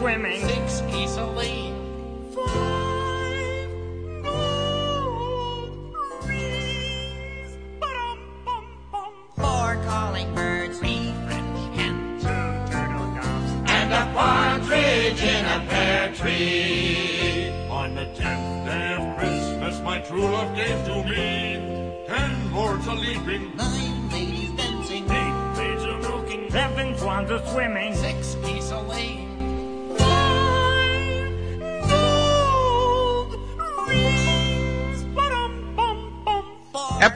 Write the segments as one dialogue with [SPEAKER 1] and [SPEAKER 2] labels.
[SPEAKER 1] swimming.
[SPEAKER 2] Six easily.
[SPEAKER 1] Five gold rings.
[SPEAKER 2] Four calling birds. Three French hens.
[SPEAKER 1] Two turtle doves.
[SPEAKER 2] And a partridge in a pear tree.
[SPEAKER 3] On the tenth day of Christmas, my true love gave to me ten lords a leaping,
[SPEAKER 2] Nine ladies dancing.
[SPEAKER 1] Eight maids a milking. Seven swans a swimming.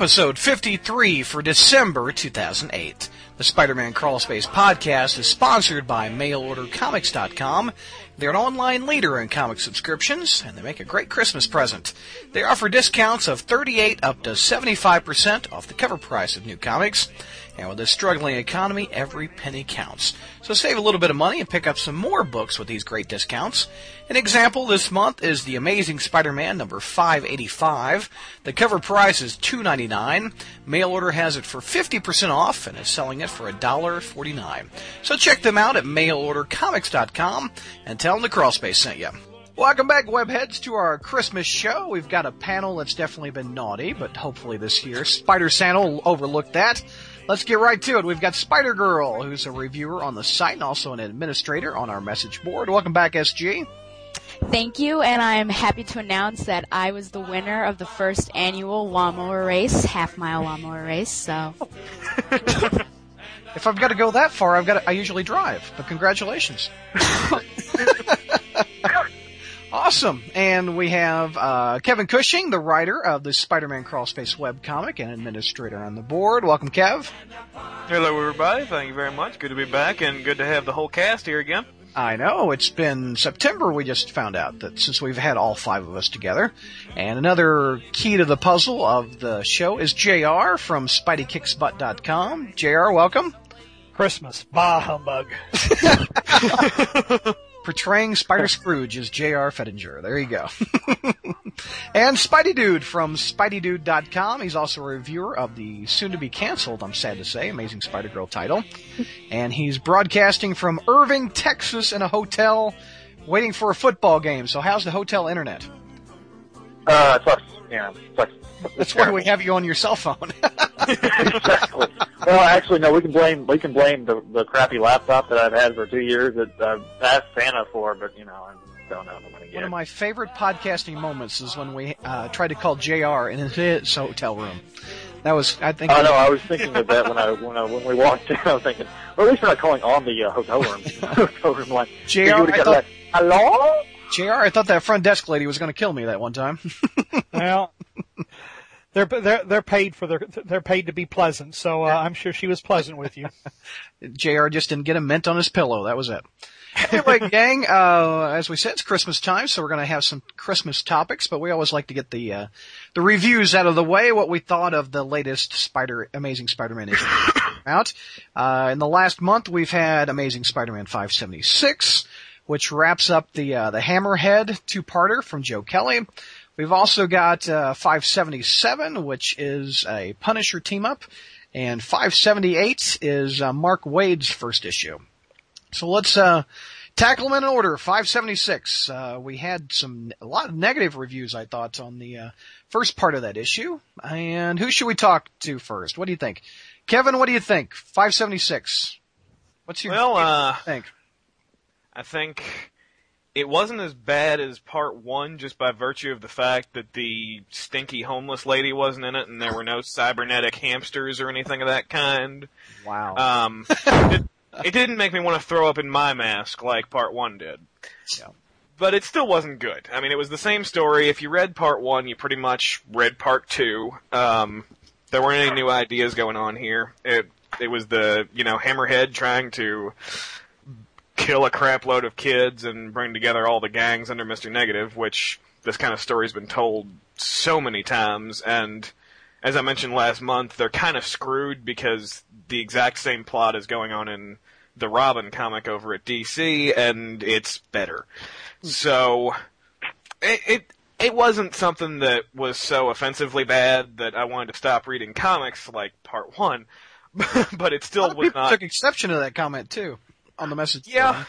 [SPEAKER 4] Episode 53 for December 2008. The Spider-Man Crawl Space podcast is sponsored by MailOrderComics.com. They're an online leader in comic subscriptions, and they make a great Christmas present. They offer discounts of 38 up to 75% off the cover price of new comics. And with this struggling economy, every penny counts. So save a little bit of money and pick up some more books with these great discounts. An example this month is The Amazing Spider-Man number 585. The cover price is $2.99. Mail order has it for 50% off and is selling it for $1.49. So check them out at mailordercomics.com and tell them the Crawlspace sent you. Welcome back, webheads, to our Christmas show. We've got a panel that's definitely been naughty, but hopefully this year Spider Santa will overlook that. Let's get right to it. We've got Spider Girl, who's a reviewer on the site and also an administrator on our message board. Welcome back, SG.
[SPEAKER 5] Thank you, and I'm happy to announce that I was the winner of the first annual lawnmower race, half mile lawnmower race. So,
[SPEAKER 4] If I've got to go that far, I've got to, I usually drive. But congratulations. awesome. And we have uh, Kevin Cushing, the writer of the Spider-Man Crawlspace webcomic and administrator on the board. Welcome, Kev.
[SPEAKER 6] Hello, everybody. Thank you very much. Good to be back, and good to have the whole cast here again.
[SPEAKER 4] I know it's been September. We just found out that since we've had all five of us together, and another key to the puzzle of the show is Jr. from SpideyKicksButt.com. Jr. Welcome.
[SPEAKER 7] Christmas. Bah humbug.
[SPEAKER 4] Portraying Spider Scrooge is J.R. Fettinger. There you go. and Spidey Dude from SpideyDude.com. He's also a reviewer of the soon to be canceled, I'm sad to say, Amazing Spider Girl title. and he's broadcasting from Irving, Texas in a hotel waiting for a football game. So how's the hotel internet?
[SPEAKER 8] Uh, it sucks. Yeah, it sucks.
[SPEAKER 4] That's why we have you on your cell phone.
[SPEAKER 8] exactly. Well, actually, no. We can blame we can blame the the crappy laptop that I've had for two years that I've asked Santa for, but you know I don't know if I'm going to get
[SPEAKER 4] One of my favorite podcasting moments is when we uh, tried to call JR in his hotel room. That was, I think.
[SPEAKER 8] Oh no, I was thinking of that when I when I, when we walked in. I was thinking, well, at least we're not calling on the uh, hotel room hotel room line.
[SPEAKER 4] JR,
[SPEAKER 8] You would've
[SPEAKER 4] I
[SPEAKER 8] got
[SPEAKER 4] thought-
[SPEAKER 8] like, hello.
[SPEAKER 4] JR, I thought that front desk lady was going to kill me that one time.
[SPEAKER 7] well, they're they're they're paid for their they're paid to be pleasant. So uh, I'm sure she was pleasant with you.
[SPEAKER 4] JR just didn't get a mint on his pillow. That was it. Anyway, gang, uh, as we said, it's Christmas time, so we're going to have some Christmas topics, but we always like to get the, uh, the reviews out of the way, what we thought of the latest Spider, Amazing Spider-Man issue out. Uh, in the last month, we've had Amazing Spider-Man 576, which wraps up the, uh, the Hammerhead two-parter from Joe Kelly. We've also got, uh, 577, which is a Punisher team-up, and 578 is, uh, Mark Waid's first issue. So let's uh, tackle them in order. 576. Uh, we had some a lot of negative reviews, I thought, on the uh, first part of that issue. And who should we talk to first? What do you think, Kevin? What do you think? 576. What's your
[SPEAKER 6] Well, uh,
[SPEAKER 4] think?
[SPEAKER 6] I think it wasn't as bad as part one just by virtue of the fact that the stinky homeless lady wasn't in it and there were no cybernetic hamsters or anything of that kind.
[SPEAKER 4] Wow.
[SPEAKER 6] Um, it, it didn't make me want to throw up in my mask like part one did.
[SPEAKER 4] Yeah.
[SPEAKER 6] But it still wasn't good. I mean, it was the same story. If you read part one, you pretty much read part two. Um, there weren't any new ideas going on here. It it was the you know Hammerhead trying to kill a crap load of kids and bring together all the gangs under Mister Negative, which this kind of story's been told so many times. And as I mentioned last month, they're kind of screwed because the exact same plot is going on in the Robin comic over at DC, and it's better. So it, it it wasn't something that was so offensively bad that I wanted to stop reading comics like part one, but it still was
[SPEAKER 4] people
[SPEAKER 6] not.
[SPEAKER 4] took exception to that comment too on the message.
[SPEAKER 6] Yeah.
[SPEAKER 4] board.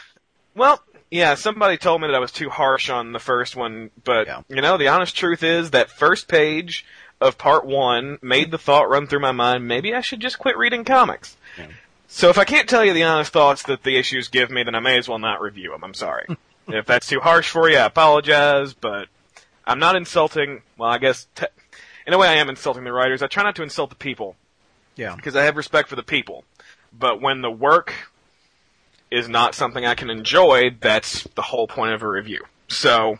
[SPEAKER 6] Well, Yeah, somebody told me that I was too harsh on the first one, but
[SPEAKER 4] Yeah.
[SPEAKER 6] you know, the honest truth is that first page of part one made the thought run through my mind, maybe I should just quit reading comics. So if I can't tell you the honest thoughts that the issues give me, then I may as well not review them. I'm sorry. if that's too harsh for you, I apologize, but I'm not insulting, well, I guess, te- in a way I am insulting the writers. I try not to insult the people,
[SPEAKER 4] Yeah.
[SPEAKER 6] because I have respect for the people. But when the work is not something I can enjoy, that's the whole point of a review. So,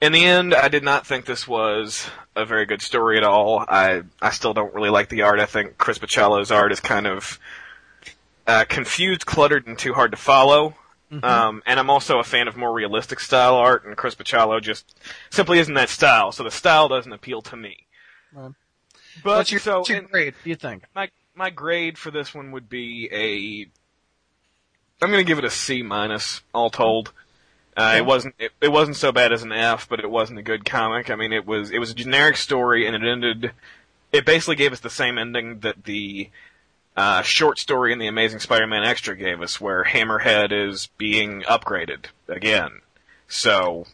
[SPEAKER 6] in the end, I did not think this was a very good story at all. I I still don't really like the art. I think Chris Bachalo's art is kind of uh, confused, cluttered, and too hard to follow. Um, and I'm also a fan of more realistic style art, and Chris Bachalo just simply isn't that style. So the style doesn't appeal to me.
[SPEAKER 4] Right.
[SPEAKER 6] But
[SPEAKER 4] What's your,
[SPEAKER 6] so
[SPEAKER 4] what's your grade? What do you think?
[SPEAKER 6] my my grade for this one would be I'm gonna give it a C minus, all told. Uh, it wasn't it, it wasn't so bad as an F, but it wasn't a good comic. I mean, it was it was a generic story, and it ended. It basically gave us the same ending that the uh, short story in the Amazing Spider-Man Extra gave us, where Hammerhead is being upgraded again. So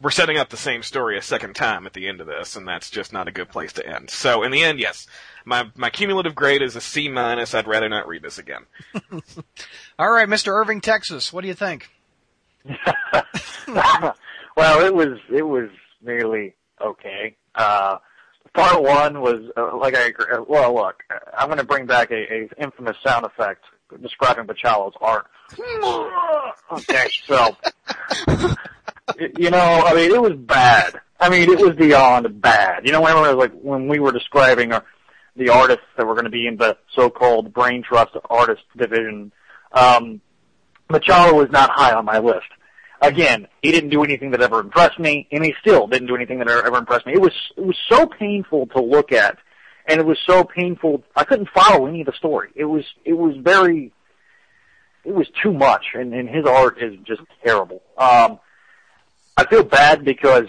[SPEAKER 6] we're setting up the same story a second time at the end of this, and that's just not a good place to end. So in the end, yes, my my cumulative grade is a C minus. I'd rather not read this again.
[SPEAKER 4] All right, Mr. Irving, Texas. What do you think?
[SPEAKER 8] well, it was it was merely okay. Uh, part one was uh, like I agree. uh, Well, look, I'm going to bring back a, a infamous sound effect describing Bachalo's art. okay, so you know, I mean, it was bad. I mean, it was beyond bad. You know, when was like when we were describing uh, the artists that were going to be in the so-called brain trust artist division, um, Machado was not high on my list. Again, he didn't do anything that ever impressed me, and he still didn't do anything that ever impressed me. It was it was so painful to look at, and it was so painful. I couldn't follow any of the story. It was it was very, it was too much, and, and his art is just terrible. Um, I feel bad because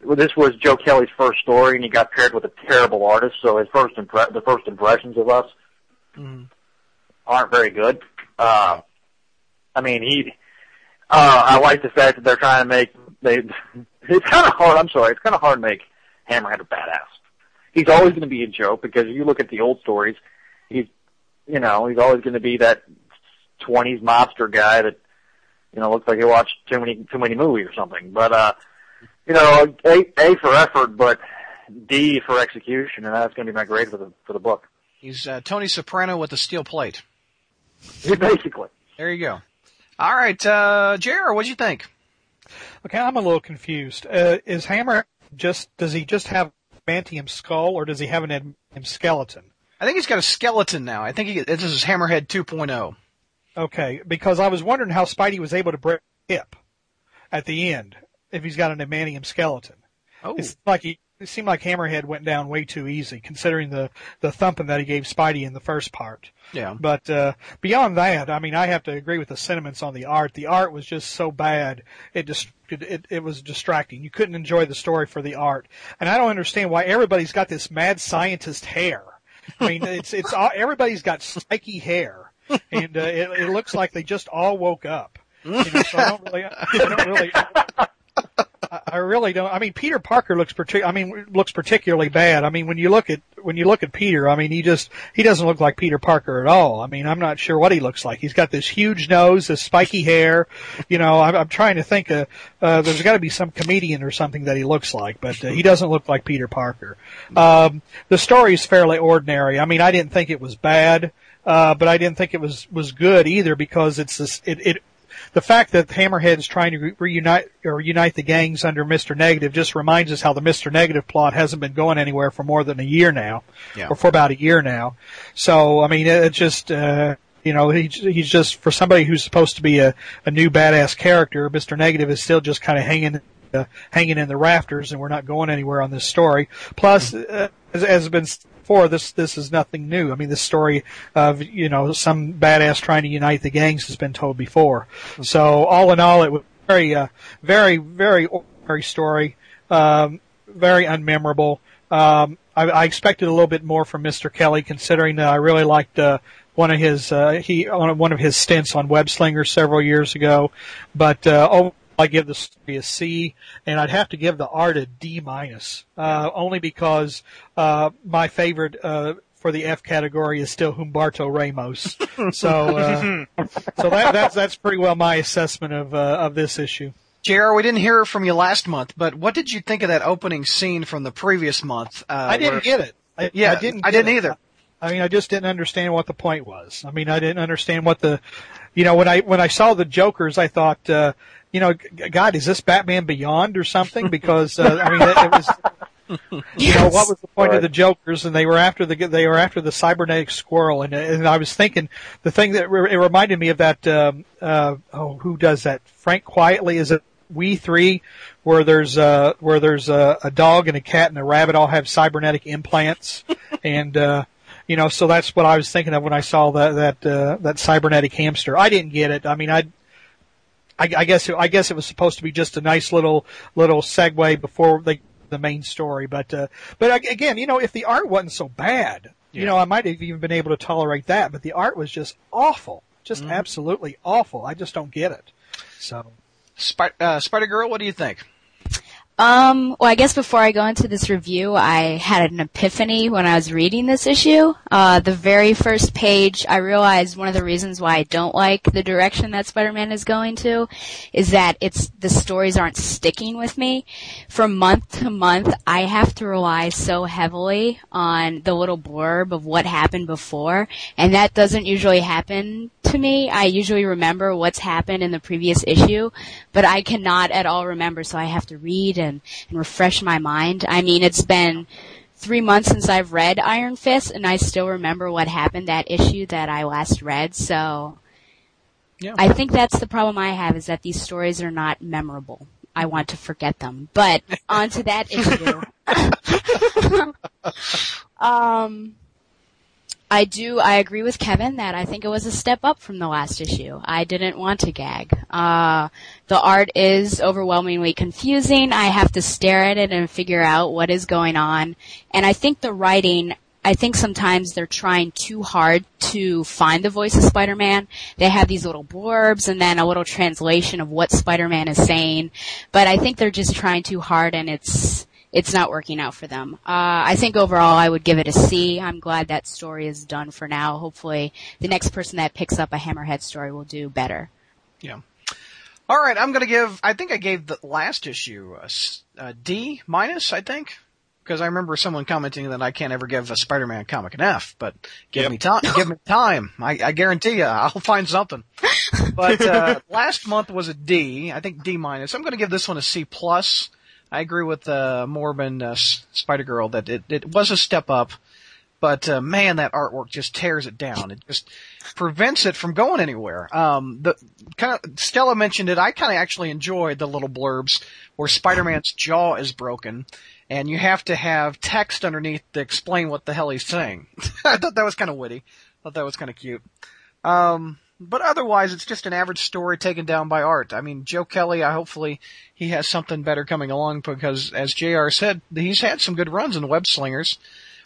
[SPEAKER 8] this was Joe Kelly's first story, and he got paired with a terrible artist. So his first impre- the first impressions of us aren't very good. Uh, I mean, he. Uh, I like the fact that they're trying to make they. It's kind of hard. I'm sorry. It's kind of hard to make Hammerhead a badass. He's always going to be a joke because if you look at the old stories, he's, you know, he's always going to be that 20s mobster guy that, you know, looks like he watched too many too many movies or something. But uh, you know, A, A for effort, but D for execution, and that's going to be my grade for the for the book.
[SPEAKER 4] He's uh, Tony Soprano with a steel plate.
[SPEAKER 8] Basically.
[SPEAKER 4] There you go. All right, uh, Jer, what'd you think?
[SPEAKER 7] Okay, I'm a little confused. Uh, is Hammer just does he just have adamantium skull or does he have an adamantium skeleton?
[SPEAKER 4] I think he's got a skeleton now. I think he, this is Hammerhead oh. 2.0.
[SPEAKER 7] Okay, because I was wondering how Spidey was able to break hip at the end if he's got an adamantium skeleton.
[SPEAKER 4] Oh,
[SPEAKER 7] It's like he it seemed like Hammerhead went down way too easy considering the the thumping that he gave Spidey in the first part.
[SPEAKER 4] yeah.
[SPEAKER 7] But uh, beyond that, I mean, I have to agree with the sentiments on the art. The art was just so bad; it just it, it was distracting. You couldn't enjoy the story for the art, and I don't understand why everybody's got this mad scientist hair. I mean, it's it's all, everybody's got spiky hair, and uh, it, it looks like they just all woke up. You know, so I don't really, I don't really. I- really don't. I mean, Peter Parker looks partic- I mean, looks particularly bad. I mean, when you look at when you look at Peter, I mean, he just he doesn't look like Peter Parker at all. I mean, I'm not sure what he looks like. He's got this huge nose, this spiky hair. You know, I'm, I'm trying to think. Uh, uh, there's got to be some comedian or something that he looks like, but uh, he doesn't look like Peter Parker. Um, the is fairly ordinary. I mean, I didn't think it was bad, uh, but I didn't think it was was good either because it's this it. it the fact that Hammerhead is trying to reunite or unite the gangs under Mr. Negative just reminds us how the Mr. Negative plot hasn't been going anywhere for more than a year now,
[SPEAKER 4] Yeah.
[SPEAKER 7] or for about a year now. So I mean, it, it just uh, you know he, he's just for somebody who's supposed to be a, a new badass character, Mr. Negative is still just kind of hanging. Uh, hanging in the rafters, and we're not going anywhere on this story. Plus, uh, as, as has been before, this this is nothing new. I mean, this story of you know some badass trying to unite the gangs has been told before. So all in all, it was very, uh, very, very ordinary story. Um, very unmemorable. Um, I, I expected a little bit more from Mr. Kelly, considering that I really liked uh, one of his uh, he on one of his stints on Web Slinger several years ago. But uh, oh, I give the story a C, and I'd have to give the art a D minus, uh, only because uh, my favorite. Uh, for the F category is still Humberto Ramos, so uh, so that, that's that's pretty well my assessment of uh, of this issue.
[SPEAKER 4] JR, we didn't hear from you last month, but what did you think of that opening scene from the previous month? Uh,
[SPEAKER 7] I didn't
[SPEAKER 4] where-
[SPEAKER 7] get it. I,
[SPEAKER 4] Yeah,
[SPEAKER 7] I didn't.
[SPEAKER 4] I didn't
[SPEAKER 7] it.
[SPEAKER 4] either.
[SPEAKER 7] I mean, I just didn't understand what the point was. I mean, I didn't understand what the, you know, when I when I saw the Jokers, I thought, uh, you know, God, is this Batman Beyond or something? Because uh, I mean, it, it was. You know what was the point of the Jokers? And they were after the they were after the cybernetic squirrel, and and I was thinking the thing that re- it reminded me of that. Um, uh, oh, who does that? Frank Quitely is it We Three, where there's uh where there's a, a dog and a cat and a rabbit all have cybernetic implants, and uh, you know, so that's what I was thinking of when I saw that that uh, that cybernetic hamster. I didn't get it. I mean, I. I, I guess I guess it was supposed to be just a nice little little segue before they the main story, but uh, but again, you know, if the art wasn't so bad, you know, I might have even been able to tolerate that. But the art was just awful, just absolutely awful. I just don't get it. So
[SPEAKER 4] Spi- uh, Spider Girl, what do you think?
[SPEAKER 5] Um, well, I guess before I go into this review, I had an epiphany when I was reading this issue. Uh, the very first page, I realized one of the reasons why I don't like the direction that Spider-Man is going to is that it's, the stories aren't sticking with me. From month to month, I have to rely so heavily on the little blurb of what happened before, and that doesn't usually happen to me. I usually remember what's happened in the previous issue, but I cannot at all remember, so I have to read and, and refresh my mind. I mean, it's been three months since I've read Iron Fist, and I still remember what happened that issue that I last read, so
[SPEAKER 4] Yeah.
[SPEAKER 5] I think that's the problem I have is that these stories are not memorable. I want to forget them. But on to that issue. um, I do, I agree with Kevin that I think it was a step up from the last issue. I didn't want to gag. Uh, the art is overwhelmingly confusing. I have to stare at it and figure out what is going on. And I think the writing, I think sometimes they're trying too hard to find the voice of Spider-Man. They have these little blurbs and then a little translation of what Spider-Man is saying. But I think they're just trying too hard and it's, it's not working out for them. Uh, I think overall I would give it a C. I'm glad that story is done for now. Hopefully the next person that picks up a Hammerhead story will do better.
[SPEAKER 4] Yeah. All right, I'm going to give. I think I gave the last issue a, s- a D minus. I think because I remember someone commenting that I can't ever give a Spider-Man comic an F. But give
[SPEAKER 6] Yep.
[SPEAKER 4] me time. give me time. I, I guarantee you, I'll find something. But uh, last month was a D. I think D minus. I'm going to give this one a C plus. I agree with uh, Morbin uh, Spider Girl that it, it was a step up. But uh, man, that artwork just tears it down. It just prevents it from going anywhere. Um, the kind of Stella mentioned it. I kind of actually enjoyed the little blurbs where Spider-Man's jaw is broken, and you have to have text underneath to explain what the hell he's saying. I thought that was kind of witty. I thought that was kind of cute. Um, but otherwise, it's just an average story taken down by art. I mean, Joe Kelly, I hopefully he has something better coming along because, as Jr. said, he's had some good runs in the Web Slingers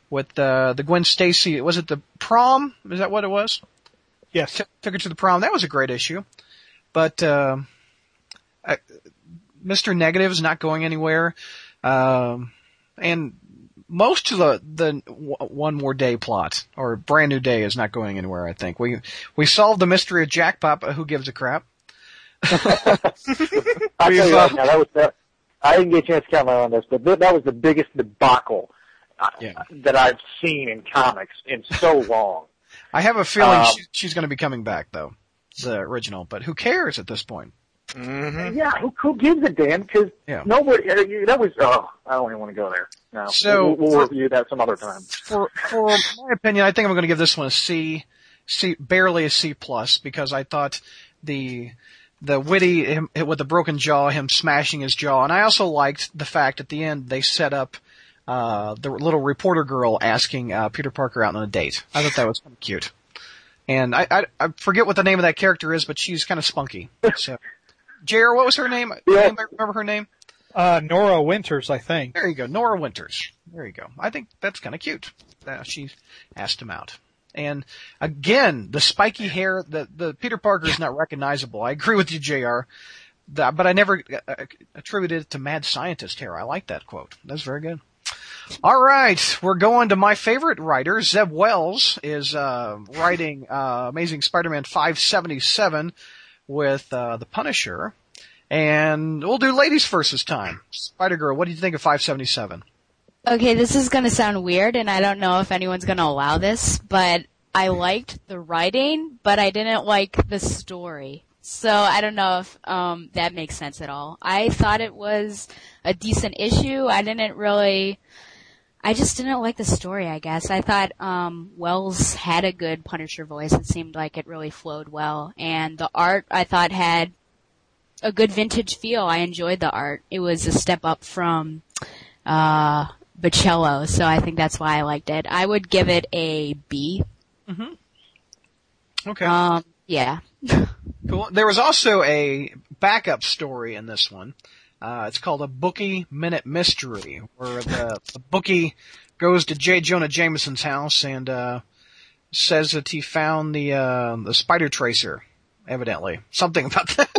[SPEAKER 4] with uh, the Gwen Stacy. Was it the prom? Is that what it was?
[SPEAKER 7] yes,
[SPEAKER 4] T- took her to the prom. That was a great issue. But uh, I, Mr. Negative is not going anywhere, um, and most of the the w- one more day plot or brand new day is not going anywhere. I think we we solved the mystery of Jackpot. But who gives a crap?
[SPEAKER 8] I tell you right
[SPEAKER 4] uh,
[SPEAKER 8] now, that was that, I didn't get a chance to comment on this, but th- that was the biggest debacle uh,
[SPEAKER 4] Yeah.
[SPEAKER 8] that I've seen in comics in so long.
[SPEAKER 4] I have a feeling
[SPEAKER 8] Um,
[SPEAKER 4] she, she's going to be coming back though, the original. But who cares at this point?
[SPEAKER 6] Hmm
[SPEAKER 8] Yeah, who, who gives a damn? Because
[SPEAKER 4] Yeah.
[SPEAKER 8] nobody. Uh, that was. Oh, I don't even want to go there. No,
[SPEAKER 4] So-
[SPEAKER 8] we'll, we'll review that some other time.
[SPEAKER 4] for for my opinion, I think I'm going to give this one a C, C barely a C plus because I thought the the witty him, with the broken jaw, him smashing his jaw, and I also liked the fact at the end they set up uh, the little reporter girl asking uh, Peter Parker out on a date. I thought that was kind of cute, and I, I I forget what the name of that character is, but she's kind of spunky. So, Jer, what was her name?
[SPEAKER 8] Yeah.
[SPEAKER 4] Anybody remember her name?
[SPEAKER 7] uh, Nora Winters, I think.
[SPEAKER 4] There you go, Nora Winters. There you go. I think that's kind of cute. Uh, she asked him out. And again, the spiky hair, the, the Peter Parker is not recognizable. I agree with you, JR. That, but I never uh, attributed it to mad scientist hair. I like that quote. That's very good. All right, we're going to my favorite writer, Zeb Wells, is uh, writing uh, Amazing Spider-Man 577 with uh, the Punisher, and we'll do ladies first this time. Spider Girl, what do you think of 577?
[SPEAKER 5] Okay, this is gonna sound weird, and I don't know if anyone's gonna allow this, but I liked the writing, but I didn't like the story. So I don't know if um, that makes sense at all. I thought it was a decent issue. I didn't really. I just didn't like the story. I guess I thought um, Wells had a good Punisher voice. It seemed like it really flowed well, and the art I thought had a good vintage feel. I enjoyed the art. It was a step up from uh, Bachalo, so I think that's why I liked it. I would give it a B.
[SPEAKER 4] Okay.
[SPEAKER 5] Um, yeah.
[SPEAKER 4] Cool. There was also a backup story in this one. Uh, it's called a Bookie Minute Mystery, where the, the bookie goes to J. Jonah Jameson's house and uh, says that he found the uh, the spider tracer. Evidently, something about that.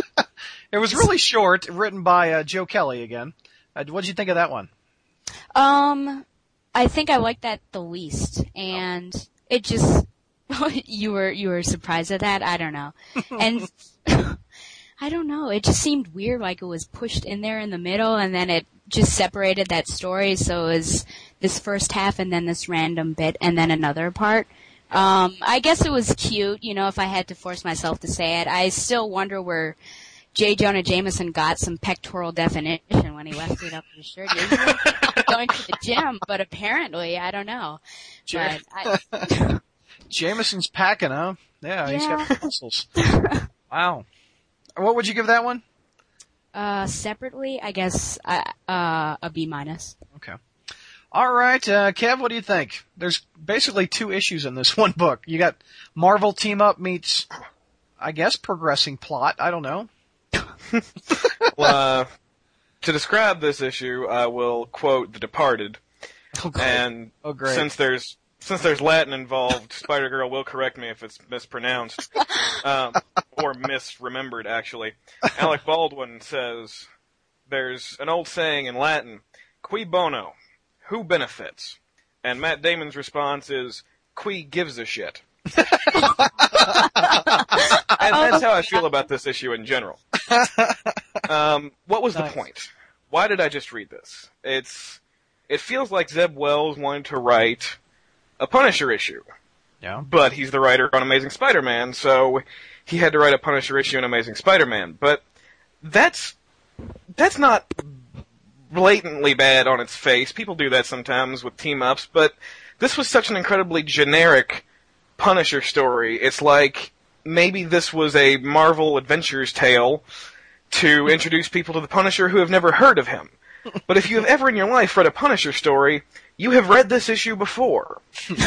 [SPEAKER 4] it was really short, written by uh, Joe Kelly again. Uh, what did you think of that one?
[SPEAKER 5] Um, I think I liked that the least, and it just you were you were surprised at that. I don't know, and I don't know. It just seemed weird, like it was pushed in there in the middle, and then it just separated that story. So it was this first half, and then this random bit, and then another part. Um, I guess it was cute, you know, if I had to force myself to say it. I still wonder where J. Jonah Jameson got some pectoral definition when he left it up his shirt. Going to the gym, but apparently, I don't know. But I,
[SPEAKER 4] Jameson's packing, huh? Yeah, he's got muscles. wow. What would you give that one?
[SPEAKER 5] uh, separately, I guess, uh, uh, a B minus.
[SPEAKER 4] Okay. All right, uh, Kev, what do you think? There's basically two issues in this one book. You got Marvel team up meets, I guess, progressing plot. I don't know.
[SPEAKER 6] Well, uh, to describe this issue, I will quote The Departed,
[SPEAKER 4] Oh, great.
[SPEAKER 6] and
[SPEAKER 4] Oh, great.
[SPEAKER 6] since there's since there's Latin involved, Spider Girl will correct me if it's mispronounced um, or misremembered. Actually, Alec Baldwin says there's an old saying in Latin, "Qui bono," who benefits, and Matt Damon's response is, "Qui gives a shit." and that's how I feel about this issue in general. Um, what was
[SPEAKER 4] Nice.
[SPEAKER 6] the point? Why did I just read this? It's it feels like Zeb Wells wanted to write a Punisher issue,
[SPEAKER 4] yeah.
[SPEAKER 6] but he's the writer on Amazing Spider-Man, so he had to write a Punisher issue in Amazing Spider-Man. But that's that's not blatantly bad on its face. People do that sometimes with team ups, but this was such an incredibly generic Punisher story. It's like maybe this was a Marvel Adventures tale to introduce people to the Punisher who have never heard of him. But if you have ever in your life read a Punisher story, you have read this issue before.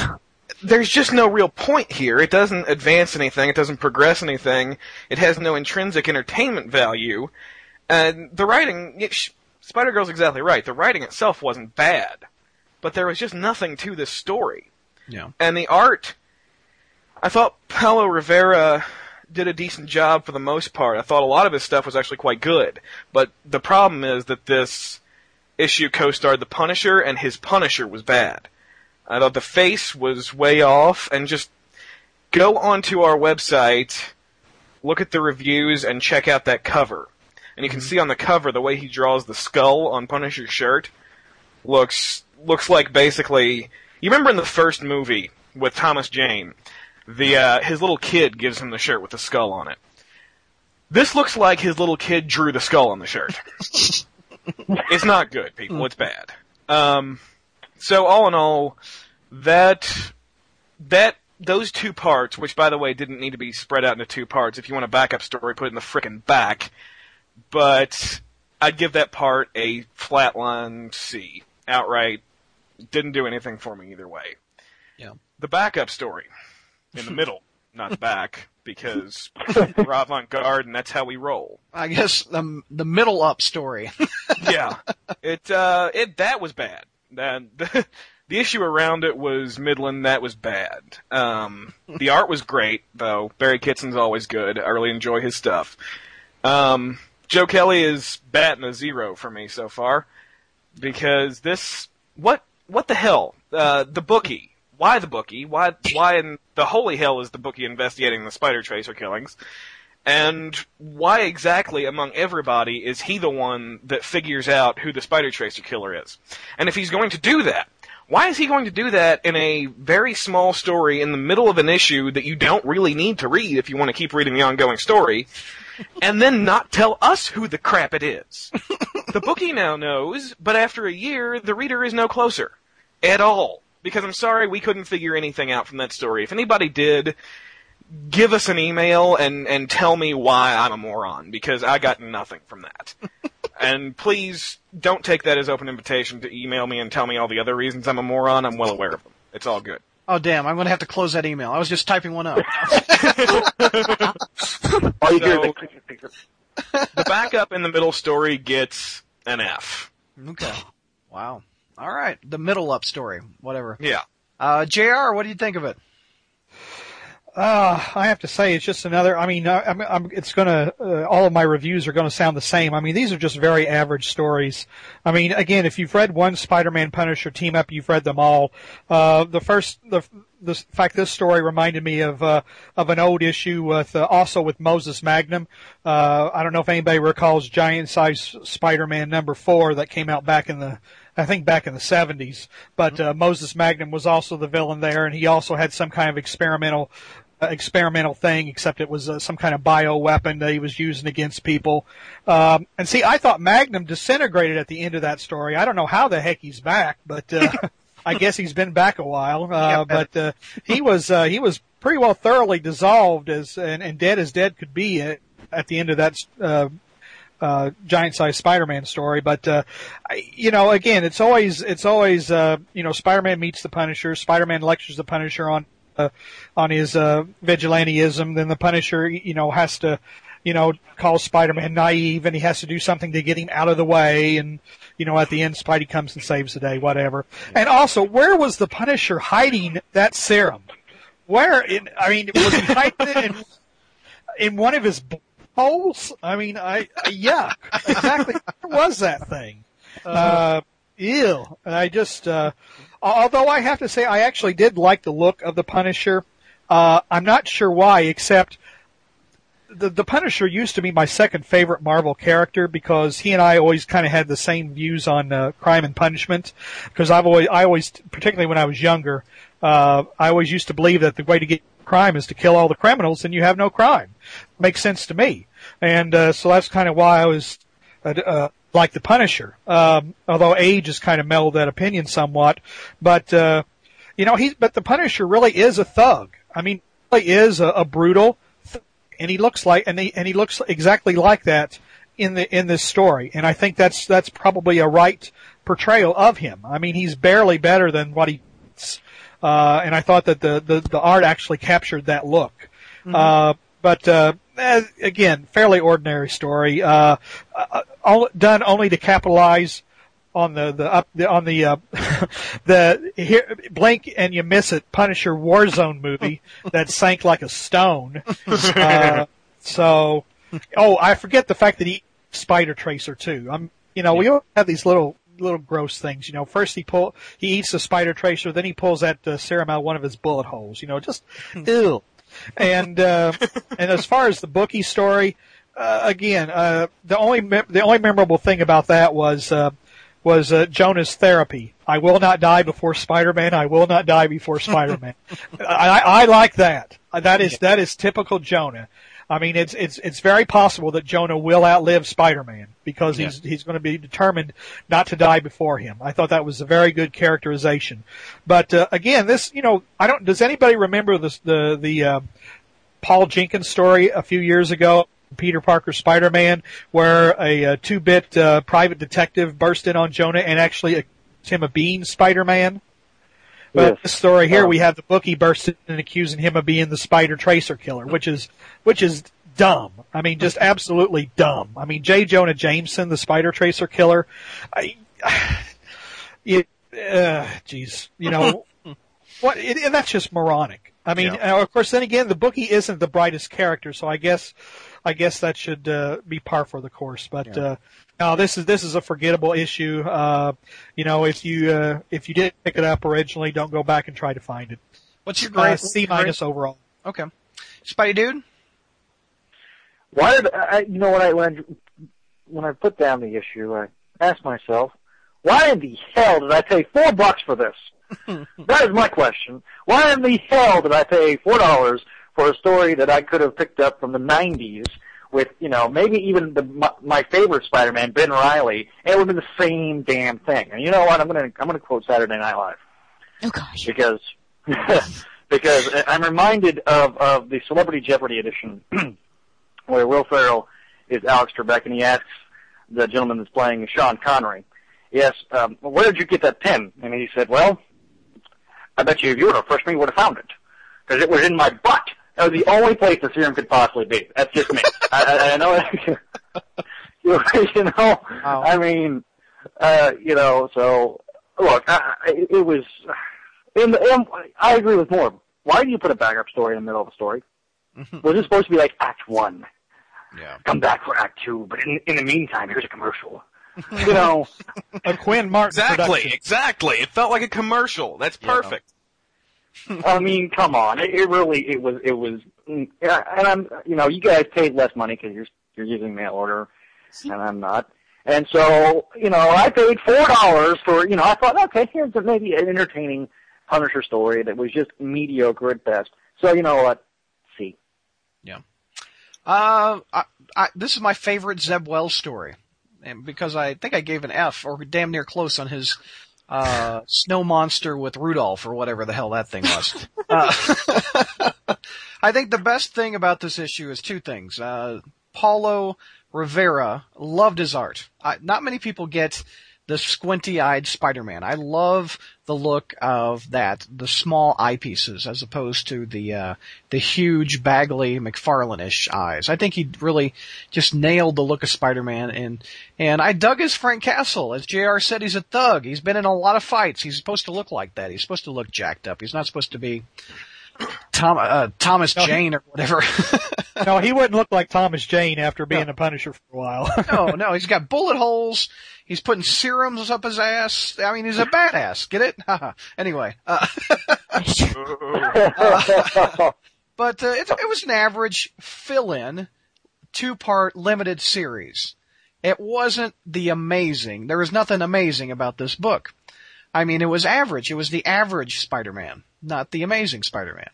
[SPEAKER 6] There's just no real point here. It doesn't advance anything. It doesn't progress anything. It has no intrinsic entertainment value. And the writing, sh- Spider Girl's exactly right. The writing itself wasn't bad, but there was just nothing to this story.
[SPEAKER 4] Yeah.
[SPEAKER 6] And the art, I thought Paulo Rivera did a decent job for the most part. I thought a lot of his stuff was actually quite good. But the problem is that this issue co-starred the Punisher, and his Punisher was bad. I thought the face was way off, and just go onto our website, look at the reviews, and check out that cover. And you can see on the cover the way he draws the skull on Punisher's shirt looks looks like basically you remember in the first movie with Thomas Jane, the uh, his little kid gives him the shirt with the skull on it. This looks like his little kid drew the skull on the shirt. it's not good, people. It's bad. Um, so all in all, that that those two parts, which by the way didn't need to be spread out into two parts. If you want a backup story, put it in the frickin' back. But I'd give that part a flatline C outright. Didn't do anything for me either way.
[SPEAKER 4] Yeah.
[SPEAKER 6] The backup story in the middle, not the back, because we're avant garde and that's how we roll.
[SPEAKER 4] I guess the the middle up story.
[SPEAKER 6] yeah. It uh it that was bad. That The issue around it was Midland. That was bad. Um, the art was great, though. Barry Kitson's always good. I really enjoy his stuff. Um, Joe Kelly is batting a zero for me so far because this what what the hell uh, the bookie why the bookie why why in the holy hell is the bookie investigating the spider tracer killings and why exactly among everybody is he the one that figures out who the spider tracer killer is and if he's going to do that why is he going to do that in a very small story in the middle of an issue that you don't really need to read if you want to keep reading the ongoing story and then not tell us who the crap it is. the bookie now knows, but after a year, the reader is no closer. At all. Because I'm sorry we couldn't figure anything out from that story. If anybody did, give us an email and, and tell me why I'm a moron, because I got nothing from that. and please don't take that as open invitation to email me and tell me all the other reasons I'm a moron. I'm well aware of them. It's all good.
[SPEAKER 4] Oh damn! I'm going to have to close that email. I was just typing one up.
[SPEAKER 8] All you
[SPEAKER 6] So- The backup in the middle story gets an F.
[SPEAKER 4] okay. Wow. All right. The middle up story. Whatever.
[SPEAKER 6] Yeah.
[SPEAKER 4] Uh, Jr. What do you think of it?
[SPEAKER 7] Uh, I have to say, it's just another. I mean, I, I'm, I'm, it's gonna. Uh, all of my reviews are gonna sound the same. I mean, these are just very average stories. I mean, again, if you've read one Spider-Man Punisher team up, you've read them all. Uh, the first, the, the in fact, this story reminded me of uh, of an old issue with uh, also with Moses Magnum. Uh, I don't know if anybody recalls Giant Size Spider-Man number four that came out back in the I think back in the 70s. But uh, Moses Magnum was also the villain there, and he also had some kind of experimental uh, experimental thing, except it was uh, some kind of bio weapon that he was using against people. Um, and see, I thought Magnum disintegrated at the end of that story. I don't know how the heck he's back, but uh, I guess he's been back a while. Uh, but uh, he was uh, he was pretty well thoroughly dissolved as and, and dead as dead could be at, at the end of that. Uh, uh, giant-sized Spider-Man story, but uh, you know, again, it's always it's always uh, you know, Spider-Man meets the Punisher. Spider-Man lectures the Punisher on uh, on his uh, vigilanteism. Then the Punisher, you know, has to you know call Spider-Man naive, and he has to do something to get him out of the way. And you know, at the end, Spidey comes and saves the day, whatever. And also, where was the Punisher hiding that serum? Where? In, I mean, was he hiding it in, in one of his holes? I mean, I yuck. Exactly. Where was that thing? Uh, ew. I just, uh, although I have to say, I actually did like the look of the Punisher. Uh, I'm not sure why, except the the Punisher used to be my second favorite Marvel character because he and I always kind of had the same views on uh, crime and punishment. Because I've always, I always, particularly when I was younger, uh, I always used to believe that the way to get crime is to kill all the criminals, and you have no crime. Makes sense to me, and uh, so that's kind of why I was uh, uh, like the Punisher. Um, although age has kind of mellowed that opinion somewhat, but uh, you know, he's but the Punisher really is a thug. I mean, really is a, a brutal, and he looks like and he and he looks exactly like that in the in this story. And I think that's that's probably a right portrayal of him. I mean, he's barely better than what he. Uh, and I thought that the, the, the art actually captured that look. Uh, but, uh, again, fairly ordinary story, uh, uh, all, done only to capitalize on the, the up, the, on the, uh, the, here, blink and you miss it, Punisher Warzone movie that sank like a stone. Uh, so, oh, I forget the fact that he Spider Tracer too. I'm, you know, we all have these little little gross things. You know, first he pull he eats the Spider Tracer, then he pulls that uh, serum out of one of his bullet holes. You know, just ew. And uh, and as far as the bookie story, uh, again, uh, the only mem- the only memorable thing about that was. Uh, was uh, Jonah's therapy. I will not die before Spider-Man. I will not die before Spider-Man. I, I like that. That is that is typical Jonah. I mean, it's it's it's very possible that Jonah will outlive Spider-Man because he's he's going to be determined not to die before him. I thought that was a very good characterization. But uh, again, this you know, I don't. Does anybody remember this the the uh, Paul Jenkins story a few years ago? Peter Parker Spider-Man, where a, uh two-bit uh, private detective burst in on Jonah and actually accused him of being Spider-Man. But
[SPEAKER 8] Yes.
[SPEAKER 7] this story here,
[SPEAKER 8] Um,
[SPEAKER 7] we have the bookie bursting and accusing him of being the Spider Tracer killer, which is which is dumb. I mean, just absolutely dumb. I mean, J. Jonah Jameson, the Spider Tracer killer. I, it, uh, geez, you know, what? It, and that's just moronic. I mean,
[SPEAKER 4] Yeah.
[SPEAKER 7] uh, of course, then again, the bookie isn't the brightest character, so I guess, I guess that should uh, be par for the course. But uh, no, this is this is a forgettable issue. Uh, you know, if you uh, if you did pick it up originally, don't go back and try to find it.
[SPEAKER 4] What's your
[SPEAKER 7] Uh,
[SPEAKER 4] grade?
[SPEAKER 7] C minus overall.
[SPEAKER 4] Okay. Spidey dude?
[SPEAKER 8] Why did I? You know what I when I, when I put down the issue, I asked myself, why in the hell did I pay four bucks for this? that is my question. Why in the hell did I pay four dollars for a story that I could have picked up from the '90s with, you know, maybe even the my, my favorite Spider-Man, Ben Reilly, and it would have been the same damn thing. And you know what? I'm gonna I'm gonna quote Saturday Night Live
[SPEAKER 5] Oh gosh.
[SPEAKER 8] because because I'm reminded of of the Celebrity Jeopardy edition where Will Ferrell is Alex Trebek and he asks the gentleman that's playing Sean Connery, yes, um, where did you get that pen? And he said, well, I bet you if you would have pushed me, you would have found it because it was in my butt. That was the only place the serum could possibly be. That's just me. I, I, I know. you know, I mean, uh, you know. So look, I, I, it was. And, and I agree with more. Why do you put a backup story in the middle of a story? Was it supposed to be like Act One?
[SPEAKER 4] Yeah.
[SPEAKER 8] Come back for Act Two, but in, in the meantime, here's a commercial. you know,
[SPEAKER 7] A Quinn Martin
[SPEAKER 6] Exactly,
[SPEAKER 7] production.
[SPEAKER 6] exactly. It felt like a commercial. That's perfect.
[SPEAKER 8] I mean, come on. It, it really, it was, it was, and I'm, you know, you guys paid less money because you're, you're using mail order, and I'm not. And so, you know, I paid four dollars for, you know, I thought, okay, here's a, maybe an entertaining Punisher story that was just mediocre at best. So, you know what? See. Yeah.
[SPEAKER 4] Uh, I, I, this is my favorite Zeb Wells story, and because I think I gave an F or damn near close on his uh, snow monster with Rudolph or whatever the hell that thing was. uh, I think the best thing about this issue is two things. Uh, Paulo Rivera loved his art. I, not many people get the squinty-eyed Spider-Man. I love the look of that, the small eyepieces, as opposed to the uh, the huge, Bagley McFarlane-ish eyes. I think he really just nailed the look of Spider-Man, and and I dug his Frank Castle. As Jr. said, he's a thug. He's been in a lot of fights. He's supposed to look like that. He's supposed to look jacked up. He's not supposed to be Tom uh, Thomas
[SPEAKER 7] No, he-
[SPEAKER 4] Jane or whatever.
[SPEAKER 7] No, he wouldn't look like Thomas Jane after being a Punisher for a while.
[SPEAKER 4] no, no, he's got bullet holes. He's putting serums up his ass. I mean, he's a badass. Get it? anyway, uh, but uh, it, it was an average fill-in two-part limited series. It wasn't the amazing. There was nothing amazing about this book. I mean, it was average. It was the average Spider-Man, not the amazing Spider-Man.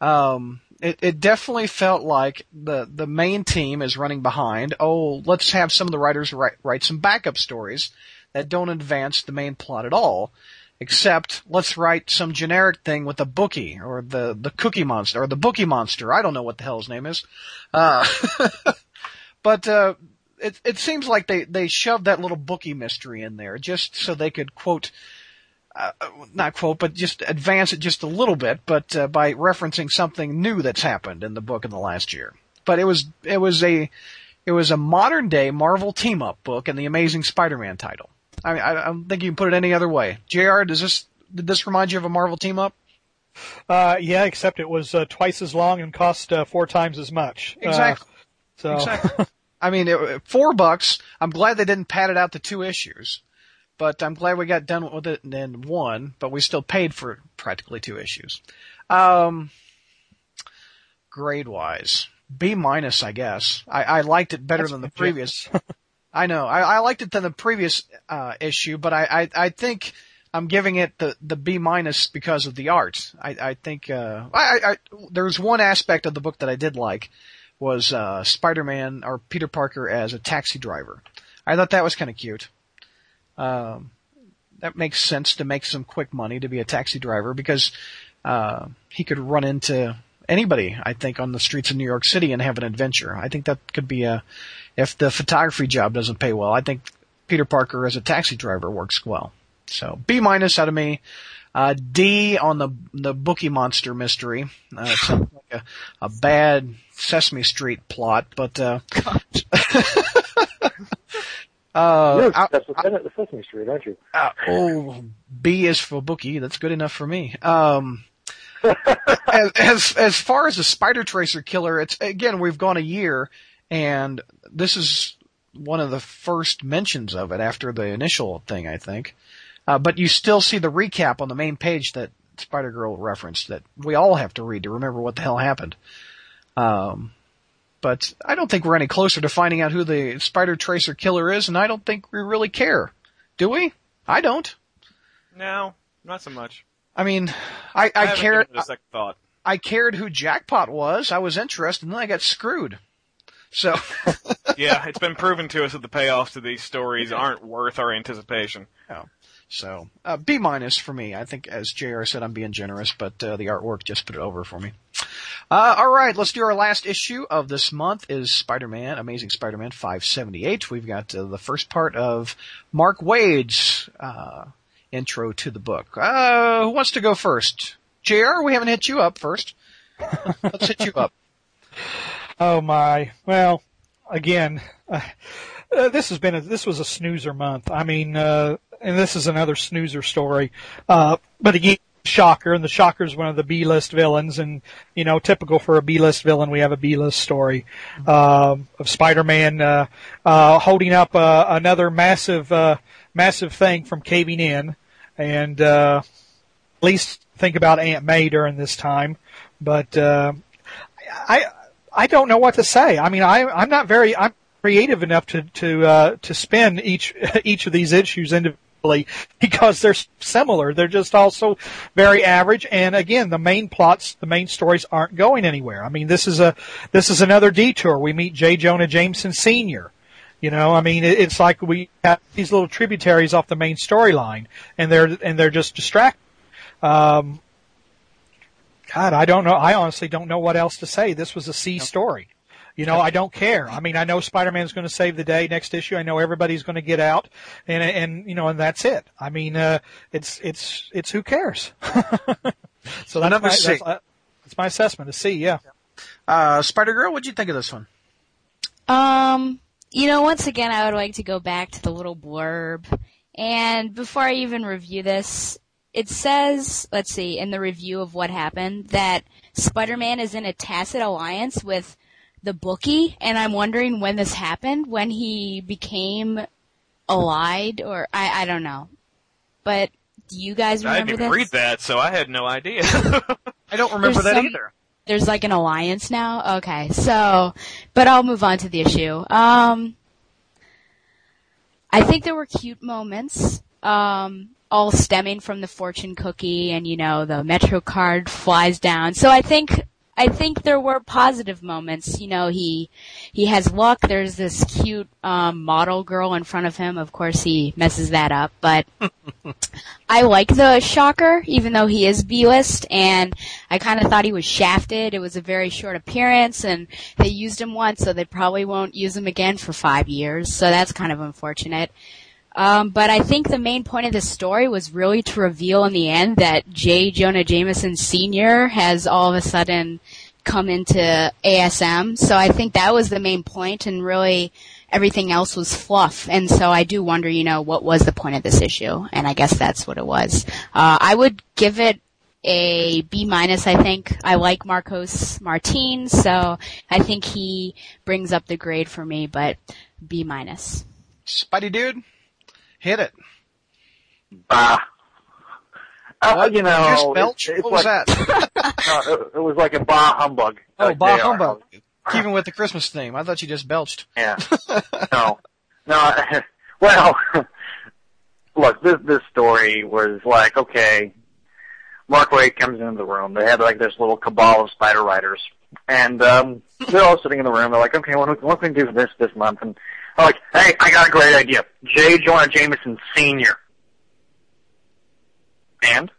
[SPEAKER 4] Um, it, it definitely felt like the, the main team is running behind. Oh, let's have some of the writers write, write some backup stories that don't advance the main plot at all. Except, let's write some generic thing with the bookie, or the, the cookie monster, or the bookie monster. I don't know what the hell his name is. Uh, but, uh, it, it seems like they, they shoved that little bookie mystery in there just so they could quote, uh, not quote, but just advance it just a little bit, but uh, by referencing something new that's happened in the book in the last year. But it was it was a it was a modern day Marvel team up book in the Amazing Spider-Man title. I mean, I, I don't think you can put it any other way. Jr. Does this did this remind you of a Marvel team up?
[SPEAKER 7] Uh, yeah, except it was uh, twice as long and cost uh, four times as much. Uh,
[SPEAKER 4] Exactly.
[SPEAKER 7] so
[SPEAKER 4] Exactly. I mean, it, four bucks. I'm glad they didn't pad it out to two issues, but I'm glad we got done with it in one. But we still paid for practically two issues. Um, grade wise, B minus, I guess. I, I liked it better
[SPEAKER 7] That's
[SPEAKER 4] than the previous. I know. I, I liked it than the previous uh, issue, but I, I I think I'm giving it the the B minus because of the art. I I think uh, I, I, I there's one aspect of the book that I did like was uh, Spider-Man or Peter Parker as a taxi driver. I thought that was kind of cute. Um, that makes sense to make some quick money to be a taxi driver because uh, he could run into anybody, I think, on the streets of New York City and have an adventure. I think that could be a, if the photography job doesn't pay well, I think Peter Parker as a taxi driver works well. So B minus out of me. Uh, D on the the Bookie Monster mystery. Uh, it sounds like a, a bad Sesame Street plot, but uh, Uh,
[SPEAKER 8] You're
[SPEAKER 4] I-
[SPEAKER 8] with Bennett the Sesame Street, aren't you?
[SPEAKER 4] uh, oh, B is for bookie. That's good enough for me. Um, as, as as far as the spider tracer killer, it's again we've gone a year, and this is one of the first mentions of it after the initial thing, I think. Uh, but you still see the recap on the main page that Spider Girl referenced that we all have to read to remember what the hell happened. Um, but I don't think we're any closer to finding out who the Spider Tracer killer is, and I don't think we really care. Do we? I don't.
[SPEAKER 6] No, not so much.
[SPEAKER 4] I mean, I, I,
[SPEAKER 6] haven't
[SPEAKER 4] cared.
[SPEAKER 6] a second thought.
[SPEAKER 4] I cared who Jackpot was. I was interested, and then I got screwed. So,
[SPEAKER 6] yeah, it's been proven to us that the payoffs to these stories aren't worth our anticipation.
[SPEAKER 4] so uh, B minus for me. I think, as Jr. said, I'm being generous, but uh, the artwork just put it over for me. Uh, all right, let's do our last issue of this month. Is Spider-Man, Amazing Spider-Man 578. We've got uh, the first part of Mark Waid's uh, intro to the book. Uh, who wants to go first? Jr. We haven't hit you up first. let's hit you up.
[SPEAKER 7] Oh my. Well, again, uh, uh, this has been a, this was a snoozer month. I mean, uh, and this is another snoozer story. Uh, but again, Shocker, and the Shocker is one of the B-list villains, and you know, typical for a B-list villain, we have a B-list story um, of Spider-Man uh, uh, holding up uh, another massive, uh, massive thing from caving in, and uh, at least think about Aunt May during this time. But uh, I I don't know what to say. I mean, I I'm not very I'm creative enough to to uh, to spin each each of these issues individually because they're similar. They're just also very average. And again, the main plots, the main stories aren't going anywhere. I mean, this is a this is another detour. We meet J. Jonah Jameson Sr. You know, I mean, it's like we have these little tributaries off the main storyline, and they're and they're just distracting. Um, God, I don't know. I honestly don't know what else to say. This was a C story. You know, I don't care. I mean, I know Spider-Man's going to save the day next issue. I know everybody's going to get out, and and you know, and that's it. I mean, uh, it's it's it's who cares. so that's
[SPEAKER 4] Number
[SPEAKER 7] my,
[SPEAKER 4] C.
[SPEAKER 7] that's, uh, that's my assessment. A C, yeah.
[SPEAKER 4] Uh, Spider Girl, what'd you think of this one?
[SPEAKER 5] Um, you know, once again, I would like to go back to the little blurb. And before I even review this, it says, let's see, in the review of what happened, that Spider-Man is in a tacit alliance with the bookie, and I'm wondering when this happened, when he became allied, or I, I don't know. But do you guys remember
[SPEAKER 6] I didn't
[SPEAKER 5] this?
[SPEAKER 6] read that, so I had no idea.
[SPEAKER 4] I don't remember
[SPEAKER 5] There's
[SPEAKER 4] that
[SPEAKER 5] some-
[SPEAKER 4] either.
[SPEAKER 5] There's like an alliance now? Okay, so, but I'll move on to the issue. Um, I think there were cute moments, um, all stemming from the fortune cookie and, you know, the Metro card flies down. So I think, I think there were positive moments. You know, he, he has luck. There's this cute, um, model girl in front of him. Of course he messes that up, but I like the Shocker, even though he is B-list, and I kind of thought he was shafted. It was a very short appearance, and they used him once, so they probably won't use him again for five years. So that's kind of unfortunate. Um, but I think the main point of the story was really to reveal in the end that J. Jonah Jameson Sr. has all of a sudden come into ASM. So I think that was the main point, and really everything else was fluff. And so I do wonder, you know, what was the point of this issue? And I guess that's what it was. Uh, I would give it a B minus, I think. I like Marcos Martin, so I think he brings up the grade for me, but B minus.
[SPEAKER 4] Spidey dude, hit it.
[SPEAKER 8] Bah. Uh, you know,
[SPEAKER 4] Just belch?
[SPEAKER 8] it's
[SPEAKER 4] what was
[SPEAKER 8] like,
[SPEAKER 4] that?
[SPEAKER 8] no, it, it was like a bah humbug.
[SPEAKER 4] Oh, Bah. Humbug. Keeping with the Christmas theme. I thought you just belched.
[SPEAKER 8] Yeah. no. No. Well, look, this this story was like okay. Mark Waid comes into the room. They had like this little cabal of spider riders, and um, they're all sitting in the room. They're like, okay, what, what can we do for this this month? And I'm like, hey, I got a great idea. J. Jonah Jameson Senior. And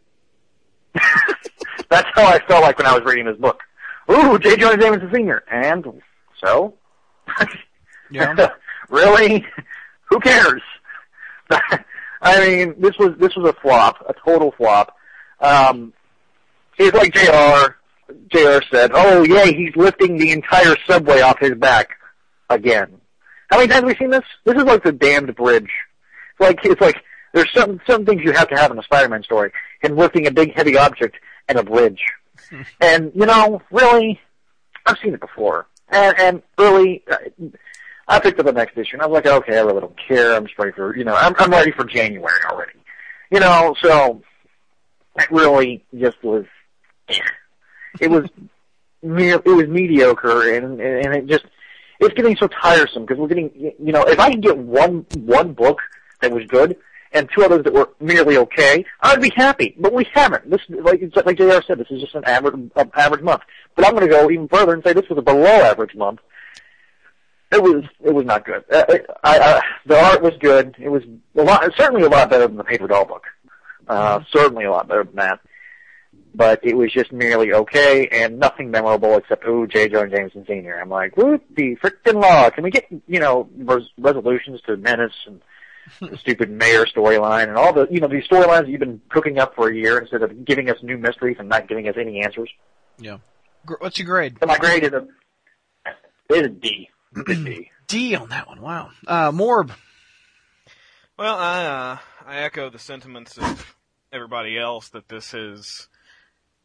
[SPEAKER 8] that's how I felt like when I was reading this book. Ooh, J. Jonah Jameson Senior. And so.
[SPEAKER 4] Yeah.
[SPEAKER 8] really? Who cares? I mean, this was this was a flop, a total flop. Um, it's like Jr. Jr. said, "Oh yeah, he's lifting the entire subway off his back again." How many times have we seen this? This is like the damned bridge. It's like it's like there's some some things you have to have in a Spider-Man story. Him lifting a big heavy object and a bridge. and you know, really, I've seen it before. And and really, uh, I picked up the next issue and I was like, okay, I really don't care. I'm just ready for you know, I'm I'm ready for January already. You know, so it really just was. It was mere, it was mediocre, and and it just it's getting so tiresome because we're getting you know if I can get one one book that was good and two others that were merely okay, I'd be happy. But we haven't. This like like Jr. said, this is just an average uh, average month. But I'm going to go even further and say this was a below average month. It was it was not good. Uh, I, I, the art was good. It was a lot, certainly a lot better than the paper doll book. Uh, certainly a lot better than that but it was just merely okay and nothing memorable except ooh J. Jonah Jameson Sr. I'm like, whoop the frickin' law. Can we get you know res- resolutions to Menace and the stupid mayor storyline and all the you know these storylines you've been cooking up for a year instead of giving us new mysteries and not giving us any answers.
[SPEAKER 4] Yeah. What's your grade?
[SPEAKER 8] So my grade is a it is a D. It's a D.
[SPEAKER 4] D on that one. Wow. Uh, Morb.
[SPEAKER 6] Well, I uh, I echo the sentiments of everybody else that this is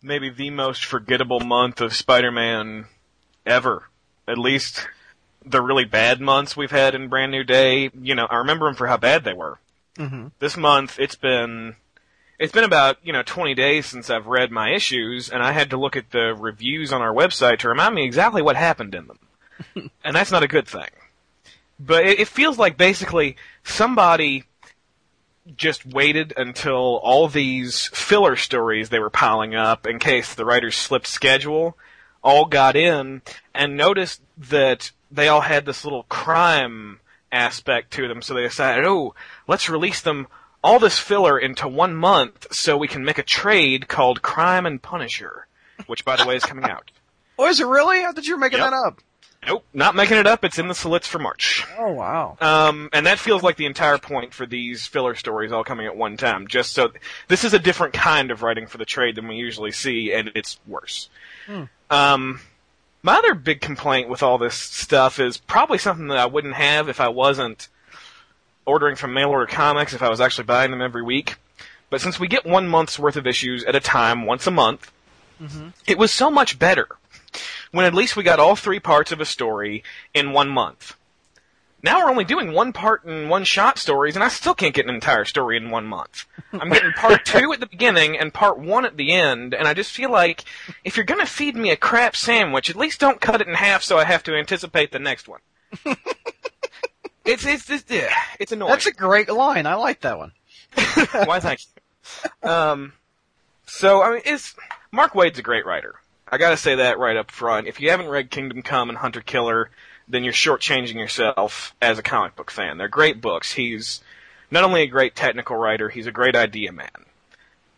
[SPEAKER 6] maybe the most forgettable month of Spider-Man ever. At least the really bad months we've had in Brand New Day. You know, I remember them for how bad they were.
[SPEAKER 4] Mm-hmm.
[SPEAKER 6] This month, it's been it's been about you know 20 days since I've read my issues, and I had to look at the reviews on our website to remind me exactly what happened in them, and that's not a good thing. But it, it feels like basically somebody just waited until all these filler stories they were piling up in case the writers slipped schedule all got in and noticed that they all had this little crime aspect to them so they decided oh let's release them all this filler into one month so we can make a trade called crime and punisher which by the way is coming out
[SPEAKER 4] Oh, is it really? I thought you were making
[SPEAKER 6] Yep.
[SPEAKER 4] that up.
[SPEAKER 6] nope not making it up it's in the slits for march
[SPEAKER 4] Oh, wow.
[SPEAKER 6] um, and that feels like the entire point for these filler stories all coming at one time. Just so this is a different kind of writing for the trade than we usually see, and it's worse. Um, my other big complaint with all this stuff is probably something that I wouldn't have if I wasn't ordering from mail order comics, if I was actually buying them every week. But since we get one month's worth of issues at a time, once a month, mm-hmm. it was so much better when at least we got all three parts of a story in one month. Now we're only doing one part and one shot stories, and I still can't get an entire story in one month. I'm getting part two at the beginning and part one at the end, and I just feel like if you're gonna feed me a crap sandwich, at least don't cut it in half so I have to anticipate the next one. it's it's it's, yeah, it's annoying.
[SPEAKER 4] That's a great line. I like that one.
[SPEAKER 6] Why, thank you. Um, so I mean, it's Mark Waid's a great writer. I gotta say that right up front. If you haven't read Kingdom Come and Hunter Killer, then you're shortchanging yourself as a comic book fan. They're great books. He's not only a great technical writer, he's a great idea man.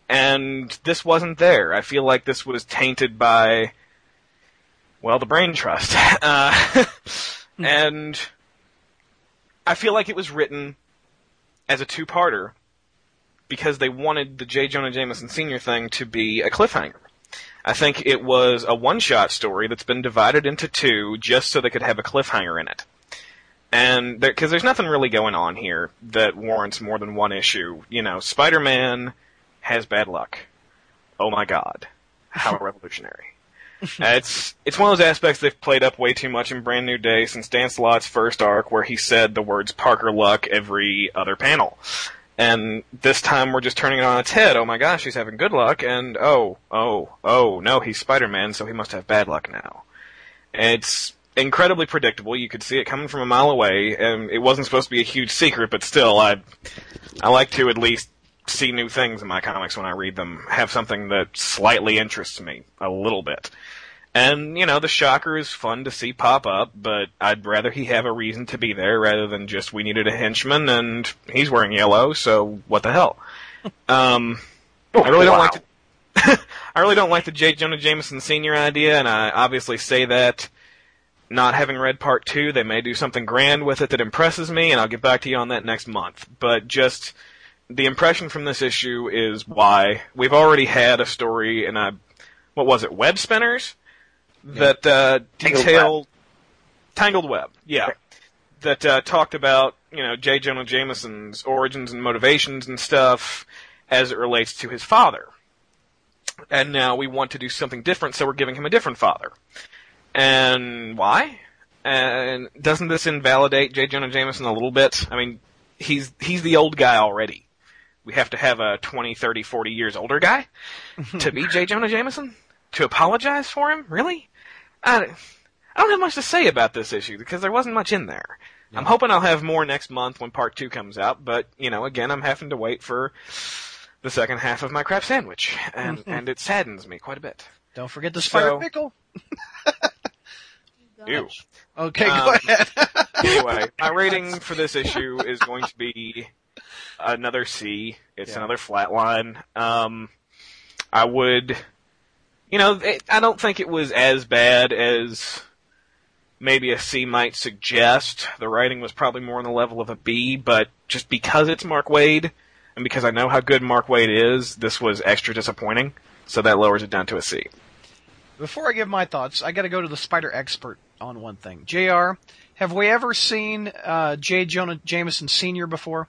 [SPEAKER 6] And this wasn't there. I feel like this was tainted by, well, the brain trust. Uh, and I feel like it was written as a two-parter because they wanted the J. Jonah Jameson Sr. thing to be a cliffhanger. I think it was a one-shot story that's been divided into two just so they could have a cliffhanger in it. And because there's nothing really going on here that warrants more than one issue. You know, Spider-Man has bad luck. Oh my god. How revolutionary. Uh, it's it's one of those aspects they've played up way too much in Brand New Day since Dan Slott's first arc, where he said the words Parker Luck every other panel. And this time we're just turning it on its head. Oh my gosh, he's having good luck, and oh, oh, oh, no, he's Spider-Man, so he must have bad luck now. It's incredibly predictable. You could see it coming from a mile away, and it wasn't supposed to be a huge secret, but still, I, I like to at least see new things in my comics when I read them. Have something that slightly interests me a little bit. And, you know, the shocker is fun to see pop up, but I'd rather he have a reason to be there rather than just we needed a henchman and he's wearing yellow, so what the hell. Um, I really don't like the, I really don't like the J. Jonah Jameson Sr. idea, and I obviously say that not having read part two, they may do something grand with it that impresses me, and I'll get back to you on that next month. But just the impression from this issue is why we've already had a story in a what was it, web spinners that uh,
[SPEAKER 8] Tangled
[SPEAKER 6] detailed Tangled Web, yeah, that uh, talked about you know J. Jonah Jameson's origins and motivations and stuff as it relates to his father. And now we want to do something different, so we're giving him a different father. And why? And doesn't this invalidate J. Jonah Jameson a little bit? I mean, he's he's the old guy already. We have to have a 20, 30, 40 years older guy to be J. Jonah Jameson? To apologize for him? Really? I, I don't have much to say about this issue because there wasn't much in there. I'm hoping I'll have more next month when part two comes out, but, you know, again, I'm having to wait for the second half of my crab sandwich, and, and it saddens me quite a bit.
[SPEAKER 4] Don't forget the spider
[SPEAKER 6] So-
[SPEAKER 4] pickle.
[SPEAKER 6] Ew.
[SPEAKER 4] Okay, go
[SPEAKER 6] Um,
[SPEAKER 4] ahead.
[SPEAKER 6] anyway, my rating for this issue is going to be another C. It's
[SPEAKER 4] Yeah.
[SPEAKER 6] another flat line. Um, I would, you know, it, I don't think it was as bad as maybe a C might suggest. The writing was probably more on the level of a B, but just because it's Mark Waid, and because I know how good Mark Waid is, this was extra disappointing. So that lowers it down to a C.
[SPEAKER 4] Before I give my thoughts, I got to go to the spider expert on one thing. Jr. Have we ever seen uh, J. Jonah Jameson Sr. before?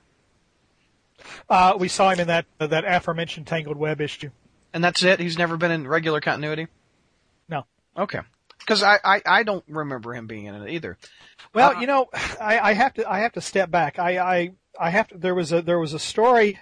[SPEAKER 7] Uh, we saw him in that uh, that aforementioned Tangled Web issue.
[SPEAKER 4] And that's it. He's never been in regular continuity.
[SPEAKER 7] No.
[SPEAKER 4] Okay. Because I, I I don't remember him being in it either.
[SPEAKER 7] Well,
[SPEAKER 4] Uh,
[SPEAKER 7] you know, I, I have to I have to step back. I, I I have to. There was a there was a story.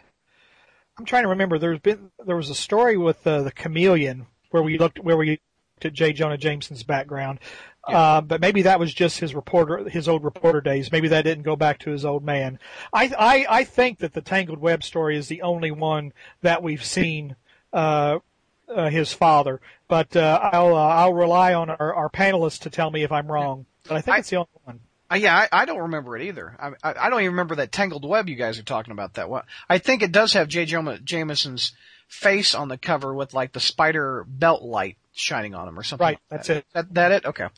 [SPEAKER 7] I'm trying to remember. There's been there was a story with uh, the chameleon where we looked where we looked at J. Jonah Jameson's background. Uh, but maybe that was just his reporter, his old reporter days. Maybe that didn't go back to his old man. I, I, I think that the Tangled Web story is the only one that we've seen, his father. But, uh, I'll, uh, I'll rely on our, our panelists to tell me if I'm wrong. But I think
[SPEAKER 4] I-
[SPEAKER 7] it's the only one.
[SPEAKER 4] Uh, yeah, I, I don't remember it either. I, I, I don't even remember that Tangled Web you guys are talking about that one. I think it does have J. Jameson's face on the cover with like the spider belt light shining on him or something.
[SPEAKER 7] Right,
[SPEAKER 4] like
[SPEAKER 7] that's
[SPEAKER 4] that.
[SPEAKER 7] it.
[SPEAKER 4] That, that it? Okay.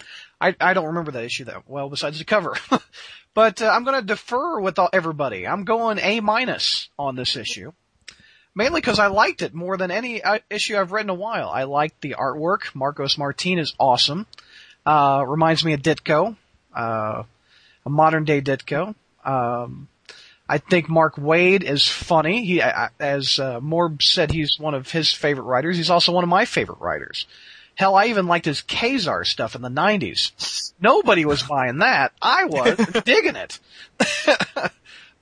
[SPEAKER 4] I, I don't remember that issue that well besides the cover. but uh, I'm going to defer with all, everybody. I'm going A minus on this issue. Mainly because I liked it more than any uh, issue I've read in a while. I liked the artwork. Marcos Martin is awesome. Uh, reminds me of Ditko. Uh, a modern day Ditko. Um, I think Mark Waid is funny. He, I- as uh, Morb said, he's one of his favorite writers. He's also one of my favorite writers. Hell, I even liked his Ka-Zar stuff in the '90s. Nobody was buying that. I was digging it.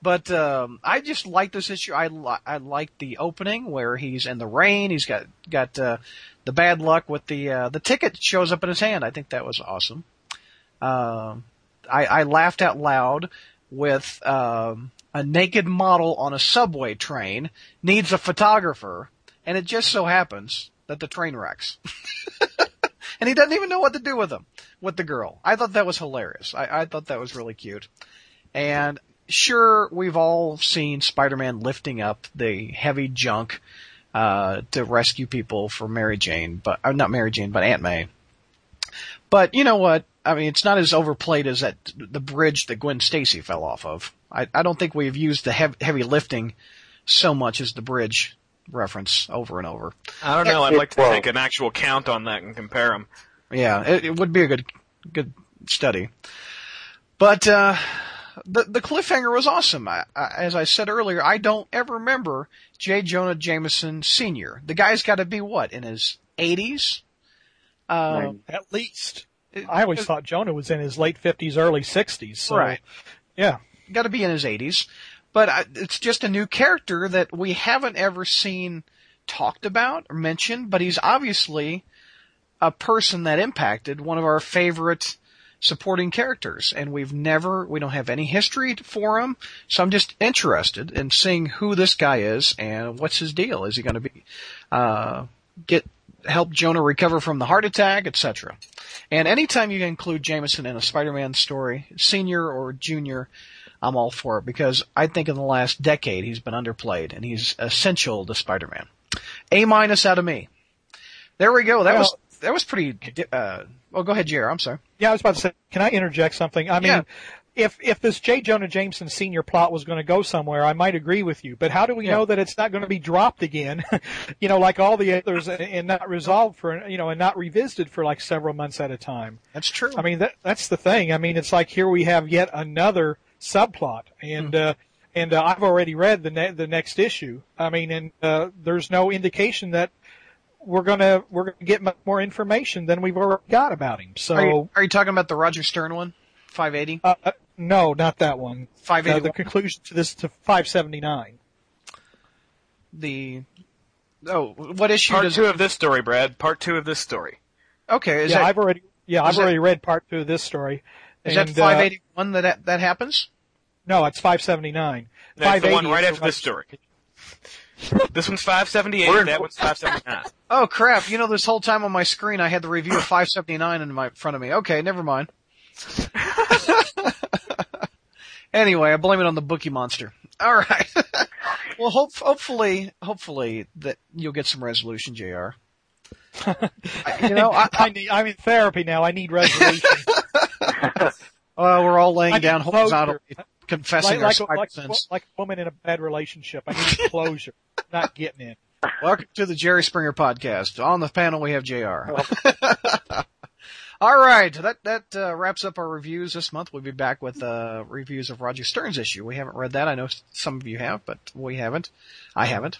[SPEAKER 4] but um, I just like this issue. I li- I like the opening where he's in the rain. He's got got uh, the bad luck with the uh, the ticket shows up in his hand. I think that was awesome. Um, I, I laughed out loud with um, a naked model on a subway train needs a photographer, and it just so happens that the train wrecks. and he doesn't even know what to do with them, with the girl. I thought that was hilarious. I, I thought that was really cute. And sure, we've all seen Spider-Man lifting up the heavy junk uh, to rescue people for Mary Jane, but uh, not Mary Jane, but Aunt May. But you know what? I mean, it's not as overplayed as that the bridge that Gwen Stacy fell off of. I, I don't think we've used the heavy, heavy lifting so much as the bridge reference over and over.
[SPEAKER 6] I don't know. I'd like to
[SPEAKER 8] well-
[SPEAKER 6] take an actual count on that and compare them.
[SPEAKER 4] Yeah, it, it would be a good good study. But uh, the the cliffhanger was awesome. I, I, as I said earlier, I don't ever remember J. Jonah Jameson Sr. The guy's got to be what in his eighties. Uh,
[SPEAKER 7] At least. I always thought Jonah was in his late 50s, early 60s. So,
[SPEAKER 4] Right.
[SPEAKER 7] Yeah.
[SPEAKER 4] got to be in his 80s. But I, it's just a new character that we haven't ever seen talked about or mentioned, but he's obviously a person that impacted one of our favorite supporting characters. And we've never, we don't have any history for him. So I'm just interested in seeing who this guy is and what's his deal. Is he going to be, uh, get, help Jonah recover from the heart attack, etc. And anytime you include Jameson in a Spider-Man story, senior or junior, I'm all for it because I think in the last decade he's been underplayed and he's essential to Spider-Man. A minus out of me. There we go. That was that was pretty. Uh, well, go ahead, Jer. I'm sorry.
[SPEAKER 7] Yeah, I was about to say, can I interject something? I mean,
[SPEAKER 4] Yeah.
[SPEAKER 7] if if this J. Jonah Jameson Senior plot was going to go somewhere, I might agree with you. But how do we
[SPEAKER 4] Yeah.
[SPEAKER 7] know that it's not going to be dropped again? you know, like all the others, and, and not resolved for you know, and not revisited for like several months at a time.
[SPEAKER 4] That's true.
[SPEAKER 7] I mean, that that's the thing. I mean, it's like here we have yet another subplot, and uh, and uh, I've already read the ne- the next issue. I mean, and uh, there's no indication that we're gonna we're gonna get much more information than we've already got about him. So.
[SPEAKER 4] are, you, are you talking about the Roger Stern one? 580?
[SPEAKER 7] Uh, uh, no, not that one. Uh, the conclusion to this to 579.
[SPEAKER 4] the oh, what issue
[SPEAKER 6] Part
[SPEAKER 4] does?
[SPEAKER 6] two of this story, Brad. Part two of this story.
[SPEAKER 4] Okay, is
[SPEAKER 7] yeah,
[SPEAKER 4] that
[SPEAKER 7] I've already yeah I've
[SPEAKER 4] that-
[SPEAKER 7] already read part two of this story.
[SPEAKER 4] is that
[SPEAKER 7] And, uh,
[SPEAKER 4] 581 that, that that happens?
[SPEAKER 7] no, it's 579.
[SPEAKER 6] That's the one right after
[SPEAKER 7] the
[SPEAKER 6] this story. This one's 578.
[SPEAKER 8] We're in-
[SPEAKER 6] that one's 579.
[SPEAKER 4] Oh crap! You know, this whole time on my screen, I had the review of 579 in my front of me. Okay, never mind. anyway, I blame it on the bookie monster. All right. well, hope, hopefully, hopefully that you'll get some resolution, Jr. I- you know, I,
[SPEAKER 7] I need, I'm in therapy now. I need resolution.
[SPEAKER 4] Uh, we're all laying down horizontally, confessing
[SPEAKER 7] like,
[SPEAKER 4] our
[SPEAKER 7] like, like,
[SPEAKER 4] sins.
[SPEAKER 7] like a woman in a bad relationship. I need closure. Not getting in.
[SPEAKER 4] Welcome to the Jerry Springer podcast. On the panel we have Jr. All right, that that uh, wraps up our reviews this month. We'll be back with uh, reviews of Roger Stern's issue. We haven't read that. I know some of you have, but we haven't. I haven't.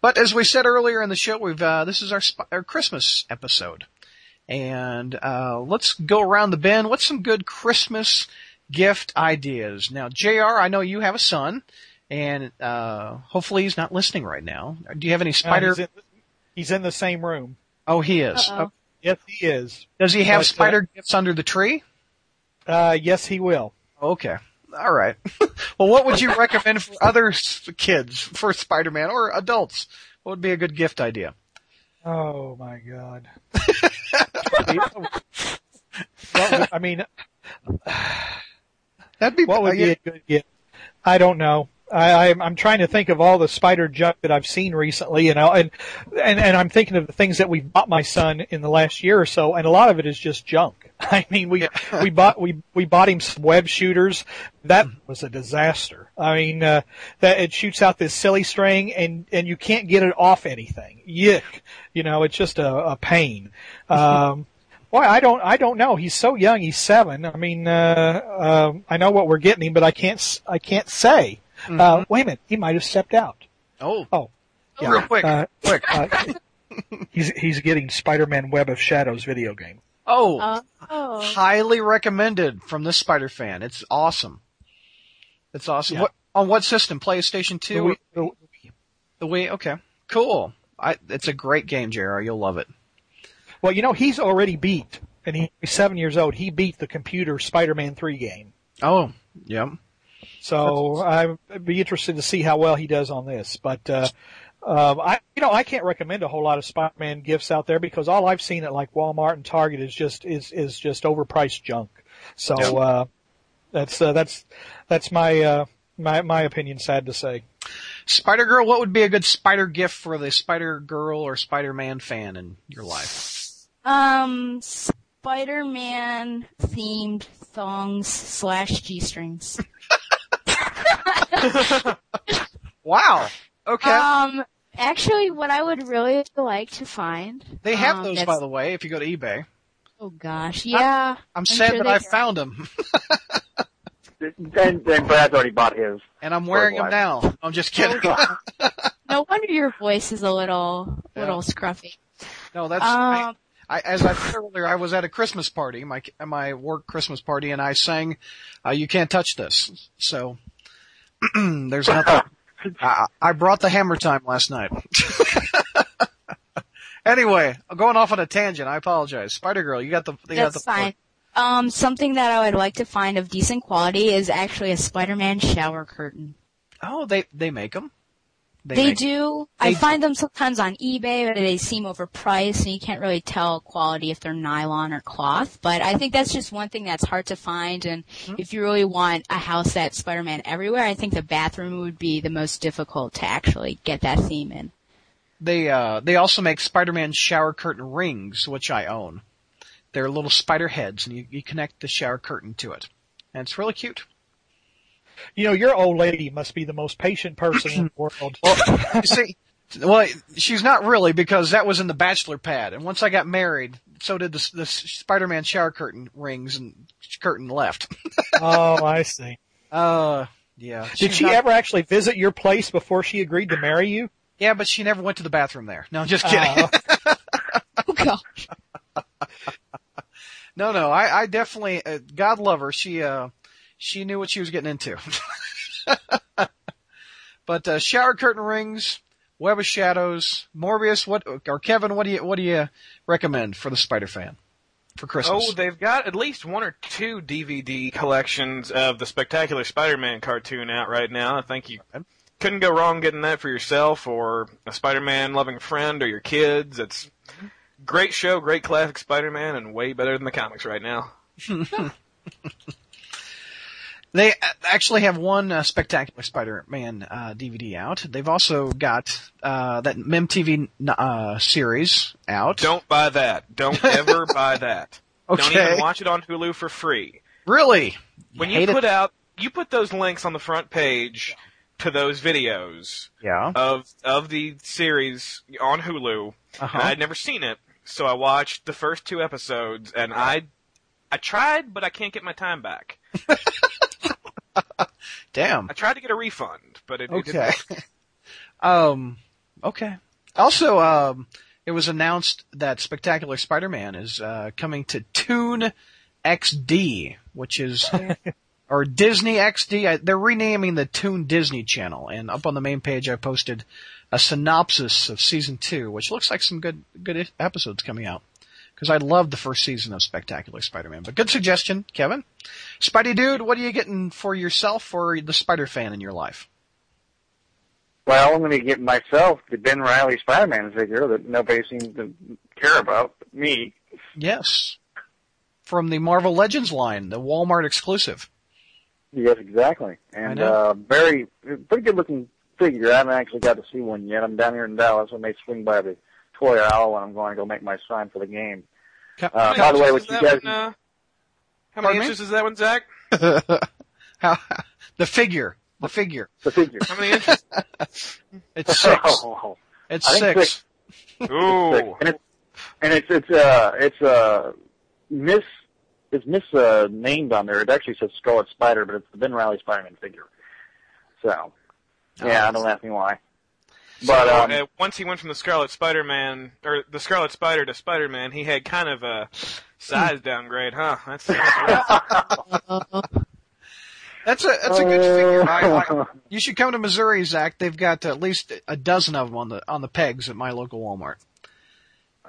[SPEAKER 4] But as we said earlier in the show, we've uh, this is our sp- our Christmas episode, and uh, let's go around the bend. What's some good Christmas gift ideas? Now, Jr., I know you have a son, and uh, hopefully he's not listening right now. Do you have any
[SPEAKER 7] Uh,
[SPEAKER 4] spider?
[SPEAKER 7] he's, in, he's in the same room.
[SPEAKER 4] oh, he is.
[SPEAKER 5] Uh-oh.
[SPEAKER 7] Yes, he is.
[SPEAKER 4] Does he have
[SPEAKER 7] But, uh,
[SPEAKER 4] spider gifts under the tree?
[SPEAKER 7] Uh, yes, he will.
[SPEAKER 4] Okay. All right. well, what would you recommend for other kids for Spider-Man or adults? What would be a good gift idea?
[SPEAKER 7] Oh my god. I mean,
[SPEAKER 4] That'd be
[SPEAKER 7] what would be a good gift? I don't know. I, I'm, I'm trying to think of all the spider junk that I've seen recently, you know, and, and, and I'm thinking of the things that we bought my son in the last year or so, and a lot of it is just junk. I mean, we, we bought, we, we bought him some web shooters. That was a disaster. I mean, uh, that it shoots out this silly string and, and you can't get it off anything. Yuck. You know, it's just a, a pain. Um, Boy, I don't, I don't know. He's so young. He's seven. I mean, uh, um, I know what we're getting him, but I can't, s- I can't say. Uh, wait a minute. He might have stepped out.
[SPEAKER 4] oh,
[SPEAKER 7] Oh, yeah.
[SPEAKER 4] real quick,
[SPEAKER 7] Uh,
[SPEAKER 4] quick.
[SPEAKER 7] uh, he's, he's getting Spider-Man Web of Shadows video game.
[SPEAKER 4] Oh,
[SPEAKER 5] Uh, oh.
[SPEAKER 4] highly recommended from this Spider fan. It's awesome. It's awesome.
[SPEAKER 7] Yeah.
[SPEAKER 4] What on what system? PlayStation
[SPEAKER 7] The
[SPEAKER 4] Two.
[SPEAKER 7] Wii- the-
[SPEAKER 4] The Wii. Okay, cool. I, it's a great game, Jr. You'll love it.
[SPEAKER 7] well, you know, he's already beat, and he's seven years old. He beat the computer Spider-Man 3 game.
[SPEAKER 4] Oh, yep.
[SPEAKER 7] So I'd be interested to see how well he does on this. But uh, um, I, you know, I can't recommend a whole lot of Spider-Man gifts out there because all I've seen at like Walmart and Target is just is is just overpriced junk. So uh, that's uh, that's that's my uh, my my opinion. Sad to say.
[SPEAKER 4] Spider Girl. What would be a good Spider gift for the Spider Girl or Spider Man fan in your life?
[SPEAKER 5] Um, Spider-Man themed thongs slash G-strings.
[SPEAKER 4] Wow. Okay.
[SPEAKER 5] Um, actually, what I would really like to find.
[SPEAKER 4] they have
[SPEAKER 5] um,
[SPEAKER 4] those, by the way, if you go to eBay.
[SPEAKER 5] Oh gosh, yeah.
[SPEAKER 4] I'm, sad
[SPEAKER 5] sure
[SPEAKER 4] that I
[SPEAKER 5] do.
[SPEAKER 4] found them,
[SPEAKER 8] Then, then Brad's already bought his.
[SPEAKER 4] and I'm wearing them now. I'm just kidding.
[SPEAKER 5] No wonder your voice is a little,
[SPEAKER 4] Yeah.
[SPEAKER 5] little scruffy.
[SPEAKER 4] no, that's. I,
[SPEAKER 5] Um,
[SPEAKER 4] I, as I said earlier, I was at a Christmas party, my my work Christmas party, and I sang, uh, "You Can't Touch This." So there's nothing. I, I brought the hammer time last night. anyway, I'm going off on a tangent. I apologize. Spider Girl, you got the. You got
[SPEAKER 5] that's
[SPEAKER 4] the
[SPEAKER 5] fine. Um, something that I would like to find of decent quality is actually a Spider-Man shower curtain.
[SPEAKER 4] Oh, they they make them.
[SPEAKER 5] They,
[SPEAKER 4] make-
[SPEAKER 5] do.
[SPEAKER 4] they
[SPEAKER 5] I
[SPEAKER 4] do.
[SPEAKER 5] find them sometimes on eBay, but they seem overpriced, and you can't really tell quality if they're nylon or cloth. But I think that's just one thing that's hard to find. And
[SPEAKER 4] Hmm.
[SPEAKER 5] if you really want a house that's Spider-Man everywhere, I think the bathroom would be the most difficult to actually get that theme in.
[SPEAKER 4] They uh they also make Spider-Man shower curtain rings, which I own. They're little spider heads, and you, you connect the shower curtain to it, and it's really cute.
[SPEAKER 7] You know, your old lady must be the most patient person in the world.
[SPEAKER 4] Well, you see, well, she's not really because that was in the bachelor pad, and once I got married, so did the, the Spider-Man shower curtain rings and curtain left.
[SPEAKER 7] oh, I see.
[SPEAKER 4] Uh, yeah.
[SPEAKER 7] Did
[SPEAKER 4] she's
[SPEAKER 7] she
[SPEAKER 4] not-
[SPEAKER 7] ever actually visit your place before she agreed to marry you?
[SPEAKER 4] Yeah, but she never went to the bathroom there. No, just kidding.
[SPEAKER 7] Oh.
[SPEAKER 5] Oh gosh.
[SPEAKER 4] no, no, I, I definitely, uh, God love her. She, uh, she knew what she was getting into. but, uh, shower curtain rings, web of shadows, Morbius, what, or Kevin, what do you, what do you recommend for the Spider fan for Christmas?
[SPEAKER 6] Oh, they've got at least one or two DVD collections of the Spectacular Spider-Man cartoon out right now. I think you couldn't go wrong getting that for yourself or a Spider-Man loving friend or your kids. It's great show, great classic Spider-Man, and way better than the comics right now.
[SPEAKER 4] They actually have one uh, Spectacular Spider-Man uh, DVD out. They've also got uh, that MTV uh, series out.
[SPEAKER 6] Don't buy that. Don't ever buy that. Don't even watch it on Hulu for free.
[SPEAKER 4] Really?
[SPEAKER 6] When you
[SPEAKER 4] it?
[SPEAKER 6] put out, you put those links on the front page to those videos
[SPEAKER 4] Yeah.
[SPEAKER 6] of of the series on Hulu.
[SPEAKER 4] Uh-huh.
[SPEAKER 6] I'd never seen it, so I watched the first two episodes, and I I tried, but I can't get my time back.
[SPEAKER 4] Damn.
[SPEAKER 6] I tried to get a refund, but it, it didn't work.
[SPEAKER 4] um. Okay. Also, um, it was announced that Spectacular Spider-Man is uh, coming to Toon XD, which is or Disney XD. I, they're renaming the Toon Disney Channel, and up on the main page, I posted a synopsis of season two, which looks like some good good episodes coming out. Because I loved the first season of Spectacular Spider-Man. But good suggestion, Kevin. Spidey dude, what are you getting for yourself or the Spider fan in your life?
[SPEAKER 8] Well, I'm going to get myself the Ben Reilly Spider-Man figure that nobody seems to care about but me.
[SPEAKER 4] Yes. From the Marvel Legends line, the Walmart exclusive.
[SPEAKER 8] Yes, exactly. And uh very pretty good looking figure. I haven't actually got to see one yet. I'm down here in Dallas. I may swing by the Toy Owl when I'm going to go make my sign for the game.
[SPEAKER 4] Ca-
[SPEAKER 8] Uh,
[SPEAKER 6] How
[SPEAKER 8] by the way,
[SPEAKER 6] what
[SPEAKER 8] what
[SPEAKER 6] is
[SPEAKER 8] you
[SPEAKER 6] that
[SPEAKER 8] guys
[SPEAKER 6] one, uh, how
[SPEAKER 4] Pardon
[SPEAKER 6] many
[SPEAKER 4] me?
[SPEAKER 6] inches is that one, Zach?
[SPEAKER 4] How, the figure. The figure.
[SPEAKER 8] the figure.
[SPEAKER 6] How many inches?
[SPEAKER 4] It's six.
[SPEAKER 8] Oh,
[SPEAKER 4] It's
[SPEAKER 8] I think
[SPEAKER 4] six.
[SPEAKER 8] six.
[SPEAKER 6] Ooh.
[SPEAKER 8] and it's and it's it's uh it's uh Miss it's Miss uh, named on there. It actually says Scarlet Spider, but it's the Ben Reilly Spider-Man figure. So yeah,
[SPEAKER 4] Oh.
[SPEAKER 8] don't ask me why. But
[SPEAKER 6] So,
[SPEAKER 8] um,
[SPEAKER 6] uh, once he went from the Scarlet Spider-Man or the Scarlet Spider to Spider-Man, he had kind of a size downgrade, huh? That's, that's.
[SPEAKER 4] That's a that's a good figure. I, I,
[SPEAKER 8] uh,
[SPEAKER 4] you should come to Missouri, Zach. They've got at least a dozen of them on the on the pegs at my local Walmart.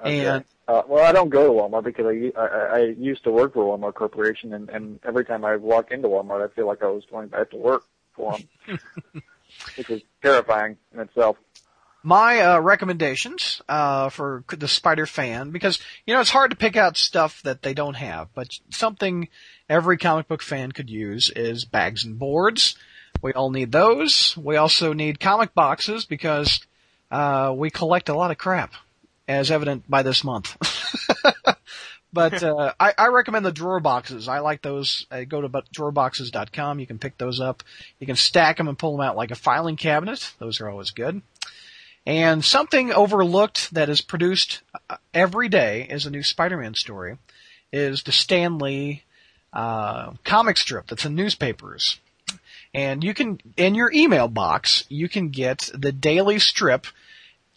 [SPEAKER 8] Okay.
[SPEAKER 4] And
[SPEAKER 8] Uh, well, I don't go to Walmart because I, I, I used to work for Walmart Corporation, and, and every time I walk into Walmart, I feel like I was going back to work for them, which is terrifying in itself.
[SPEAKER 4] My uh, recommendations uh, for the Spider fan because you know it's hard to pick out stuff that they don't have, but something every comic book fan could use is bags and boards. We all need those. We also need comic boxes because uh, we collect a lot of crap, as evident by this month. but uh, I, I recommend the drawer boxes. I like those. Uh, go to drawerboxes.com. You can pick those up. You can stack them and pull them out like a filing cabinet. Those are always good. And something overlooked that is produced uh, every day is a new Spider-Man story is the Stan Lee uh, comic strip that's in newspapers. And you can, in your email box, you can get the daily strip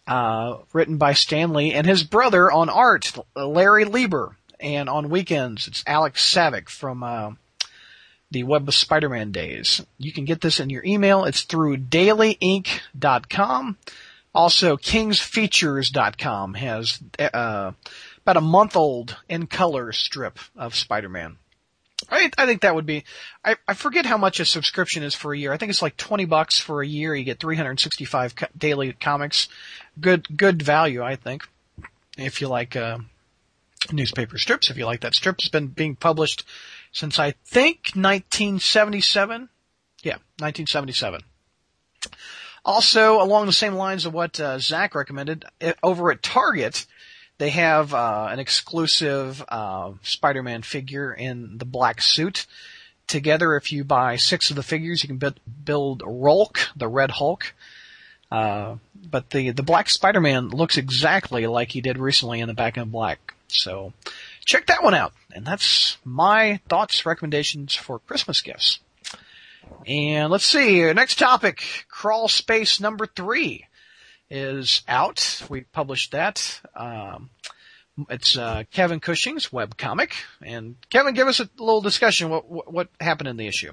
[SPEAKER 4] uh, written by Stan Lee and his brother on art, Larry Lieber. And on weekends, it's Alex Saviuk from uh, the Web of Spider-Man days. You can get this in your email. It's through dailyink.com. Also, kingsfeatures.com has uh, about a month old in color strip of Spider-Man. I, I think that would be, I, I forget how much a subscription is for a year. I think it's like 20 bucks for a year. You get 365 co- daily comics. Good, good value, I think. If you like, uh, newspaper strips, if you like that strip, it's been being published since I think 1977. Yeah, 1977. Also, along the same lines of what uh, Zach recommended, over at Target, they have uh, an exclusive uh, Spider-Man figure in the black suit. together. If you buy six of the figures, you can build, build Rulk, the Red Hulk. Uh, but the the Black Spider-Man looks exactly like he did recently in the Back in Black. So check that one out. And that's my thoughts, recommendations for Christmas gifts. And let's see, next topic, Crawl Space number three is out. We published that. Um, it's uh, Kevin Cushing's webcomic. And Kevin, give us a little discussion. What what, happened in the issue?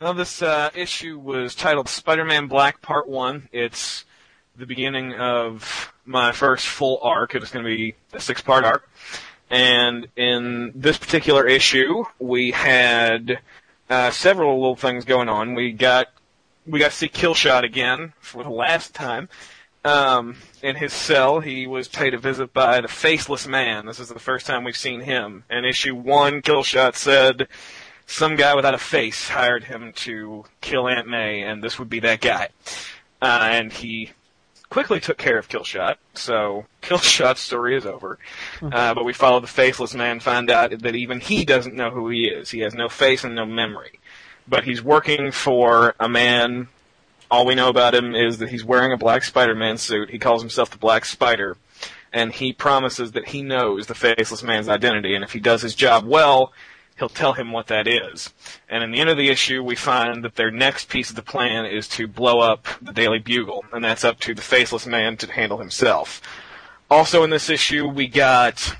[SPEAKER 6] Well, this uh, issue was titled Spider-Man Black Part One. It's the beginning of my first full arc. It's going to be a six-part arc. And in this particular issue, we had uh, several little things going on. We got we got to see Killshot again for the last time. Um, in his cell, he was paid a visit by the Faceless Man. This is the first time we've seen him. In issue one, Killshot said some guy without a face hired him to kill Aunt May, and this would be that guy. Uh, and he quickly took care of Killshot, so Killshot's story is over. Uh, but we follow the Faceless Man, find out that even he doesn't know who he is. He has no face and no memory. But he's working for a man. All we know about him is that he's wearing a black Spider-Man suit. He calls himself the Black Spider. And he promises that he knows the Faceless Man's identity, and if he does his job well, he'll tell him what that is. And in the end of the issue, we find that their next piece of the plan is to blow up the Daily Bugle, and that's up to the Faceless Man to handle himself. Also in this issue, we got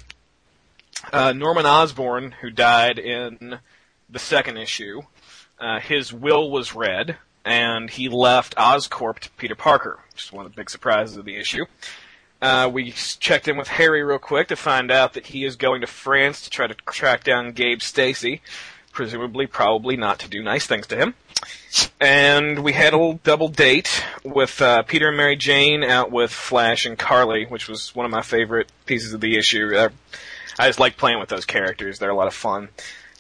[SPEAKER 6] uh, Norman Osborn, who died in the second issue. Uh, his will was read, and he left Oscorp to Peter Parker, which is one of the big surprises of the issue. Uh, we checked in with Harry real quick to find out that he is going to France to try to track down Gabe Stacy, presumably, probably not to do nice things to him. And we had a little double date with uh, Peter and Mary Jane out with Flash and Carly, which was one of my favorite pieces of the issue. Uh, I just like playing with those characters; they're a lot of fun.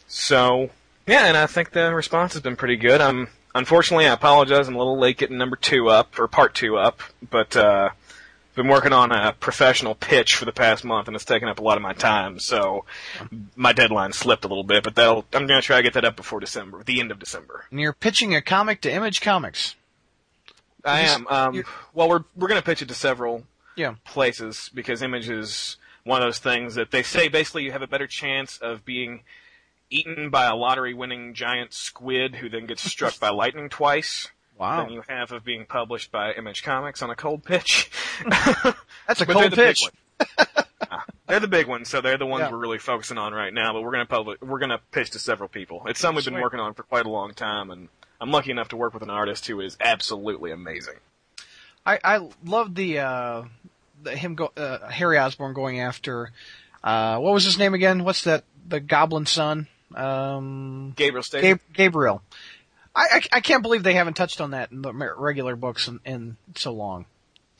[SPEAKER 6] So, yeah, and I think the response has been pretty good. I'm unfortunately, I apologize, I'm a little late getting number two up or part two up, but uh, been working on a professional pitch for the past month, and it's taken up a lot of my time. So my deadline slipped a little bit, but I'm going to try to get that up before December, the end of December.
[SPEAKER 4] And you're pitching a comic to Image Comics.
[SPEAKER 6] I am. Um, well, we're we're going to pitch it to several
[SPEAKER 4] Yeah.
[SPEAKER 6] places because Image is one of those things that they say basically you have a better chance of being eaten by a lottery-winning giant squid who then gets struck by lightning twice
[SPEAKER 4] Wow.
[SPEAKER 6] than you have of being published by Image Comics on a cold pitch.
[SPEAKER 4] That's a cold
[SPEAKER 6] the
[SPEAKER 4] pitch.
[SPEAKER 6] Ah, they're the big ones, so they're the ones
[SPEAKER 4] Yeah.
[SPEAKER 6] we're really focusing on right now. But we're gonna public, we're gonna pitch to several people. It's something we've been
[SPEAKER 4] Sweet.
[SPEAKER 6] working on for quite a long time, and I'm lucky enough to work with an artist who is absolutely amazing.
[SPEAKER 4] I I love the uh the, him go uh, Harry Osborn going after uh what was his name again? What's that? The Goblin son. Um,
[SPEAKER 6] Gabriel.
[SPEAKER 4] Gabriel. I, I I can't believe they haven't touched on that in the regular books in, in so long.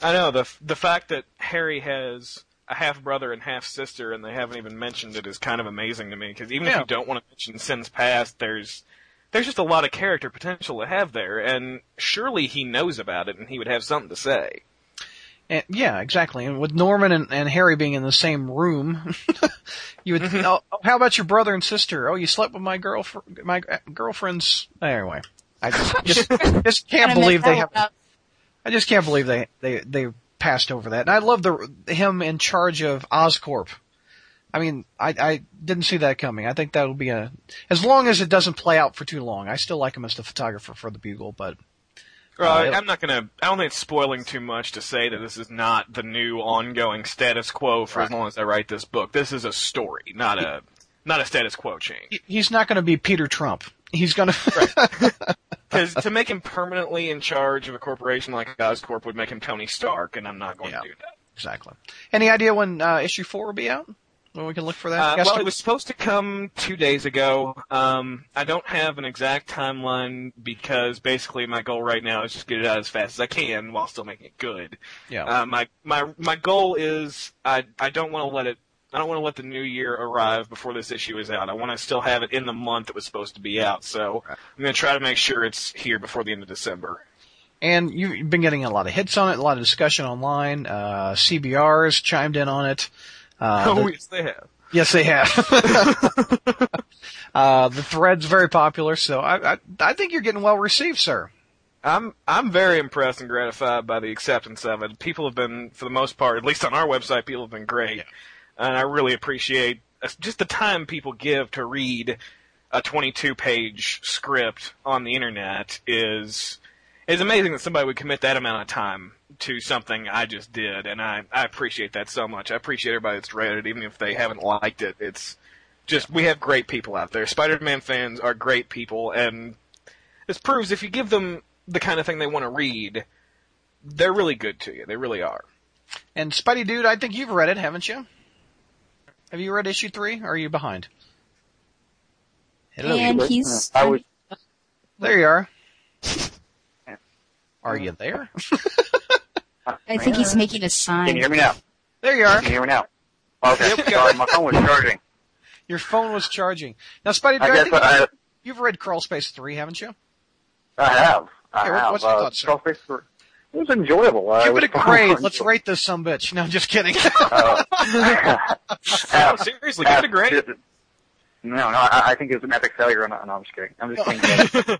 [SPEAKER 6] I know the the fact that Harry has a half brother and half sister, and they haven't even mentioned it is kind of amazing to me. Because even if you don't want to mention sins past, there's there's just a lot of character potential to have there, and surely he knows about it, and he would have something to say.
[SPEAKER 4] And, yeah, exactly. And with Norman and, and Harry being in the same room, you would.
[SPEAKER 6] Mm-hmm.
[SPEAKER 4] oh, oh, how about your brother and sister? Oh, you slept with my girlfriend. My girlfriend's. Anyway, I just just, just can't believe they have.
[SPEAKER 5] up.
[SPEAKER 4] I just can't believe they they they passed over that. And I love the him in charge of Oscorp. I mean, I I didn't see that coming. I think that'll be a as long as it doesn't play out for too long. I still like him as the photographer for the Bugle, but
[SPEAKER 6] Well,
[SPEAKER 4] Uh,
[SPEAKER 6] I- I'm not gonna. I don't think it's spoiling too much to say that this is not the new ongoing status quo for as long as I write this book. This is a story, not a not a status quo change.
[SPEAKER 4] he's not going to be Peter Trump. He's going to.
[SPEAKER 6] Because to make him permanently in charge of a corporation like Oscorp would make him Tony Stark, and I'm not going
[SPEAKER 4] Yeah.
[SPEAKER 6] to do that.
[SPEAKER 4] exactly. Any idea when uh, issue four will be out? When we can look for that?
[SPEAKER 6] Uh, well,
[SPEAKER 4] it-
[SPEAKER 6] it was supposed to come two days ago. Um, I don't have an exact timeline because basically my goal right now is just get it out as fast as I can while still making it good.
[SPEAKER 4] yeah.
[SPEAKER 6] Uh, my my my goal is I I don't want to let it. I don't want to let the new year arrive before this issue is out. I want to still have it in the month it was supposed to be out. So I'm going to try to make sure it's here before the end of December.
[SPEAKER 4] And you've been getting a lot of hits on it, a lot of discussion online. Uh, CBR's chimed in on it. Uh,
[SPEAKER 6] oh,
[SPEAKER 4] the,
[SPEAKER 6] yes, they have.
[SPEAKER 4] Yes, they have. uh, the thread's very popular, so I, I, I think you're getting well received, sir.
[SPEAKER 6] I'm I'm very impressed and gratified by the acceptance of it. People have been, for the most part, at least on our website, people have been great, and I really appreciate uh, just the time people give to read a 22-page script on the internet. is It's amazing that somebody would commit that amount of time to something I just did, and I I appreciate that so much. I appreciate everybody that's read it, even if they haven't liked it. It's just we have great people out there. Spider-Man fans are great people, and this proves if you give them the kind of thing they want to read, they're really good to you. They really are.
[SPEAKER 4] And Spidey Dude, I think you've read it, haven't you? Have you read issue three, or are you behind? Hello.
[SPEAKER 5] and he's.
[SPEAKER 8] I was
[SPEAKER 4] There you are. Are you there?
[SPEAKER 5] I think he's making a sign.
[SPEAKER 8] Can you hear me now?
[SPEAKER 4] There you are.
[SPEAKER 8] Can you hear me now? Okay.
[SPEAKER 4] Yep,
[SPEAKER 8] Sorry, my phone was charging.
[SPEAKER 4] Your phone was charging. Now, Spidey Dude,
[SPEAKER 8] I
[SPEAKER 4] I, think
[SPEAKER 8] I,
[SPEAKER 4] you've read Crawl Space three, haven't you?
[SPEAKER 8] I have. I
[SPEAKER 4] Okay,
[SPEAKER 8] have.
[SPEAKER 4] what's your
[SPEAKER 8] uh,
[SPEAKER 4] thoughts, sir?
[SPEAKER 8] Crawlspace for- It was enjoyable. Uh,
[SPEAKER 4] Give
[SPEAKER 8] was
[SPEAKER 4] it a grade. Let's rate this some bitch. No, I'm just kidding.
[SPEAKER 8] Uh,
[SPEAKER 6] No, seriously, give it a grade.
[SPEAKER 8] No, no, I, I think it was an epic failure. No, no I'm just kidding. I'm just kidding.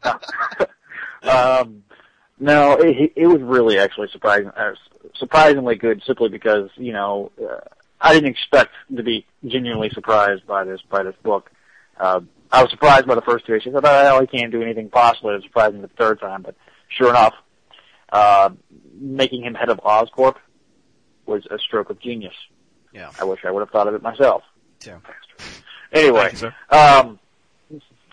[SPEAKER 8] um, no, it, it was really actually surprising, uh, surprisingly good, simply because you know uh, I didn't expect to be genuinely surprised by this by this book. Uh, I was surprised by the first two issues. I thought, oh, he can't do anything possible. It was surprising the third time, but sure enough, uh, making him head of Oscorp was a stroke of genius.
[SPEAKER 4] yeah.
[SPEAKER 8] I wish I would have thought of it myself.
[SPEAKER 4] Too.
[SPEAKER 8] Anyway,
[SPEAKER 6] you,
[SPEAKER 8] um,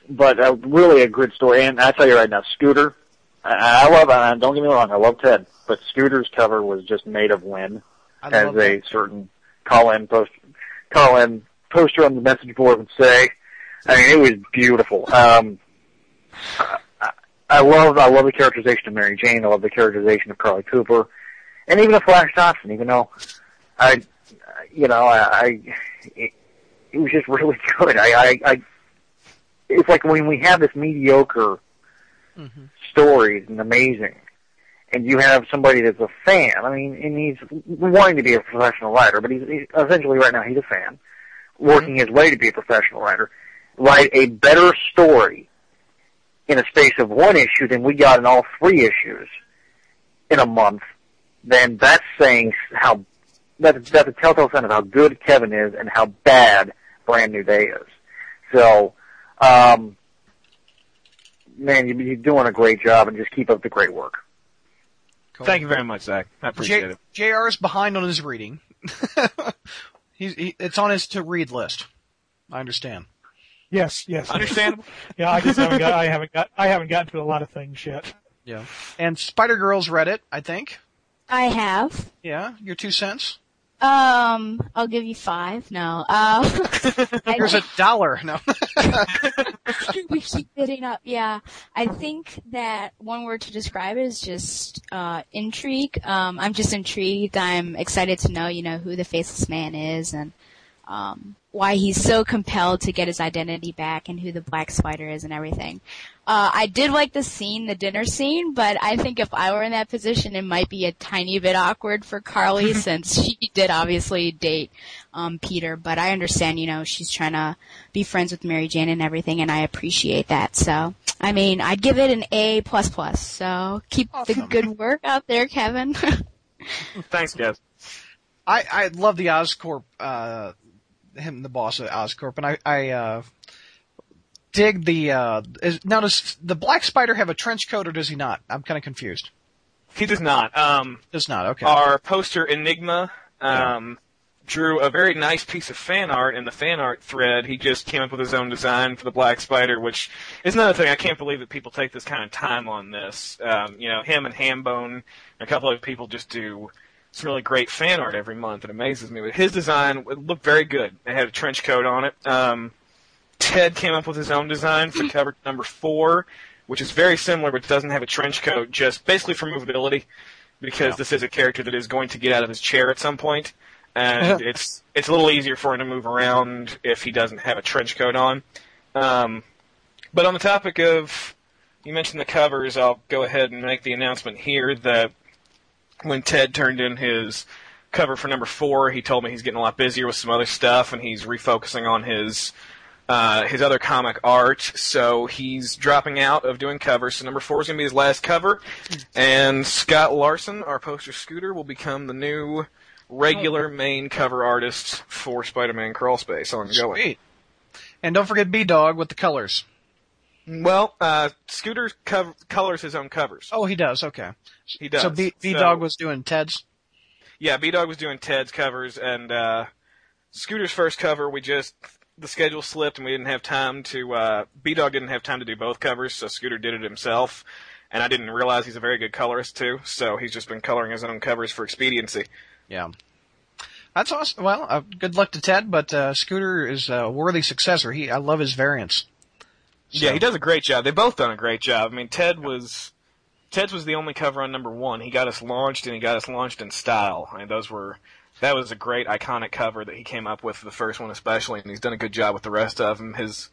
[SPEAKER 8] but uh, really a good story. And I tell you right now, Scooter, I, I love. Uh, don't get me wrong, I love Ted, but Scooter's cover was just made of Lynn, as a
[SPEAKER 4] that.
[SPEAKER 8] certain call-in post, call-in poster on the message board would say. I mean, it was beautiful. Um, I, I love, I love the characterization of Mary Jane. I love the characterization of Carlie Cooper, and even of Flash Thompson. Even though I, you know, I, I it, it was just really good. I, I, I, it's like when we have this mediocre
[SPEAKER 4] Mhm.
[SPEAKER 8] stories and amazing, and you have somebody that's a fan. I mean, and he's wanting to be a professional writer, but he's, he's essentially right now he's a fan, working his way to be a professional writer. Write a better story in a space of one issue than we got in all three issues in a month. Then that's saying how that, that's a telltale sign of how good Kevin is and how bad Brand New Day is. So, um, man, you, you're doing a great job, and just keep up the great work.
[SPEAKER 4] Cool.
[SPEAKER 6] Thank you very much, Zach. I appreciate
[SPEAKER 4] J-
[SPEAKER 6] it.
[SPEAKER 4] JR is behind on his reading. He's, he, it's on his to read list. I understand.
[SPEAKER 7] Yes, yes.
[SPEAKER 6] Understandable.
[SPEAKER 7] Yeah, I just haven't got. I haven't got. I haven't gotten to a lot of things yet.
[SPEAKER 4] Yeah. And Spider Girls read it, I think.
[SPEAKER 5] I have.
[SPEAKER 4] Yeah, your two cents.
[SPEAKER 5] Um, I'll give you five. No. Uh, I
[SPEAKER 4] Here's a dollar. No.
[SPEAKER 5] we keep bidding up. Yeah, I think that one word to describe it is just uh, intrigue. Um, I'm just intrigued. I'm excited to know, you know, who the faceless man is and um, why he's so compelled to get his identity back and who the Black Spider is and everything. Uh, I did like the scene, the dinner scene, but I think if I were in that position, it might be a tiny bit awkward for Carlie since she did obviously date um, Peter. But I understand, you know, she's trying to be friends with Mary Jane and everything, and I appreciate that. So, I mean, I'd give it an A plus plus. So keep the good work out there, Kevin.
[SPEAKER 6] Thanks, guys.
[SPEAKER 4] I, I love the Oscorp, uh, him, the boss of Oscorp, and I, I, uh, dig the, uh, is, now does the Black Spider have a trench coat or does he not? I'm kind of confused.
[SPEAKER 6] He does not. Um,
[SPEAKER 4] Does not, okay.
[SPEAKER 6] our poster Enigma um, drew a very nice piece of fan art in the fan art thread. He just came up with his own design for the Black Spider, which is another thing. I can't believe that people take this kind of time on this. Um, you know, him and Hambone and a couple of people just do some really great fan art every month. It amazes me. But his design it looked very good. It had a trench coat on it. Um, Ted came up with his own design for cover number four, which is very similar, but doesn't have a trench coat, just basically for movability, because this is a character that is going to get out of his chair at some point, and it's it's a little easier for him to move around if he doesn't have a trench coat on. Um, but on the topic of you mentioned the covers, I'll go ahead and make the announcement here that when Ted turned in his cover for number four. He told me he's getting a lot busier with some other stuff, and he's refocusing on his uh, his other comic art. So he's dropping out of doing covers. So number four is going to be his last cover, and Scott Larson, our poster scooter, will become the new regular main cover artist for Spider-Man Crawl Space ongoing.
[SPEAKER 4] Sweet. And don't forget B Dog with the colors.
[SPEAKER 6] Well, uh, Scooter cov- colors his own covers.
[SPEAKER 4] Oh, he does. Okay.
[SPEAKER 6] He does.
[SPEAKER 4] So B B Dog was doing Ted's.
[SPEAKER 6] Yeah, B Dog was doing Ted's covers, and uh, Scooter's first cover, we just the schedule slipped, and we didn't have time to. Uh, B Dog didn't have time to do both covers, so Scooter did it himself. And I didn't realize he's a very good colorist too, so he's just been coloring his own covers for expediency.
[SPEAKER 4] Yeah. That's awesome. Well, uh, good luck to Ted, but uh, Scooter is a worthy successor. He, I love his variants.
[SPEAKER 6] Yeah, he does a great job. They've both done a great job. I mean, Ted was Ted's was the only cover on number one. He got us launched, and he got us launched in style. I mean, those were that was a great iconic cover that he came up with for the first one, especially, and he's done a good job with the rest of them. His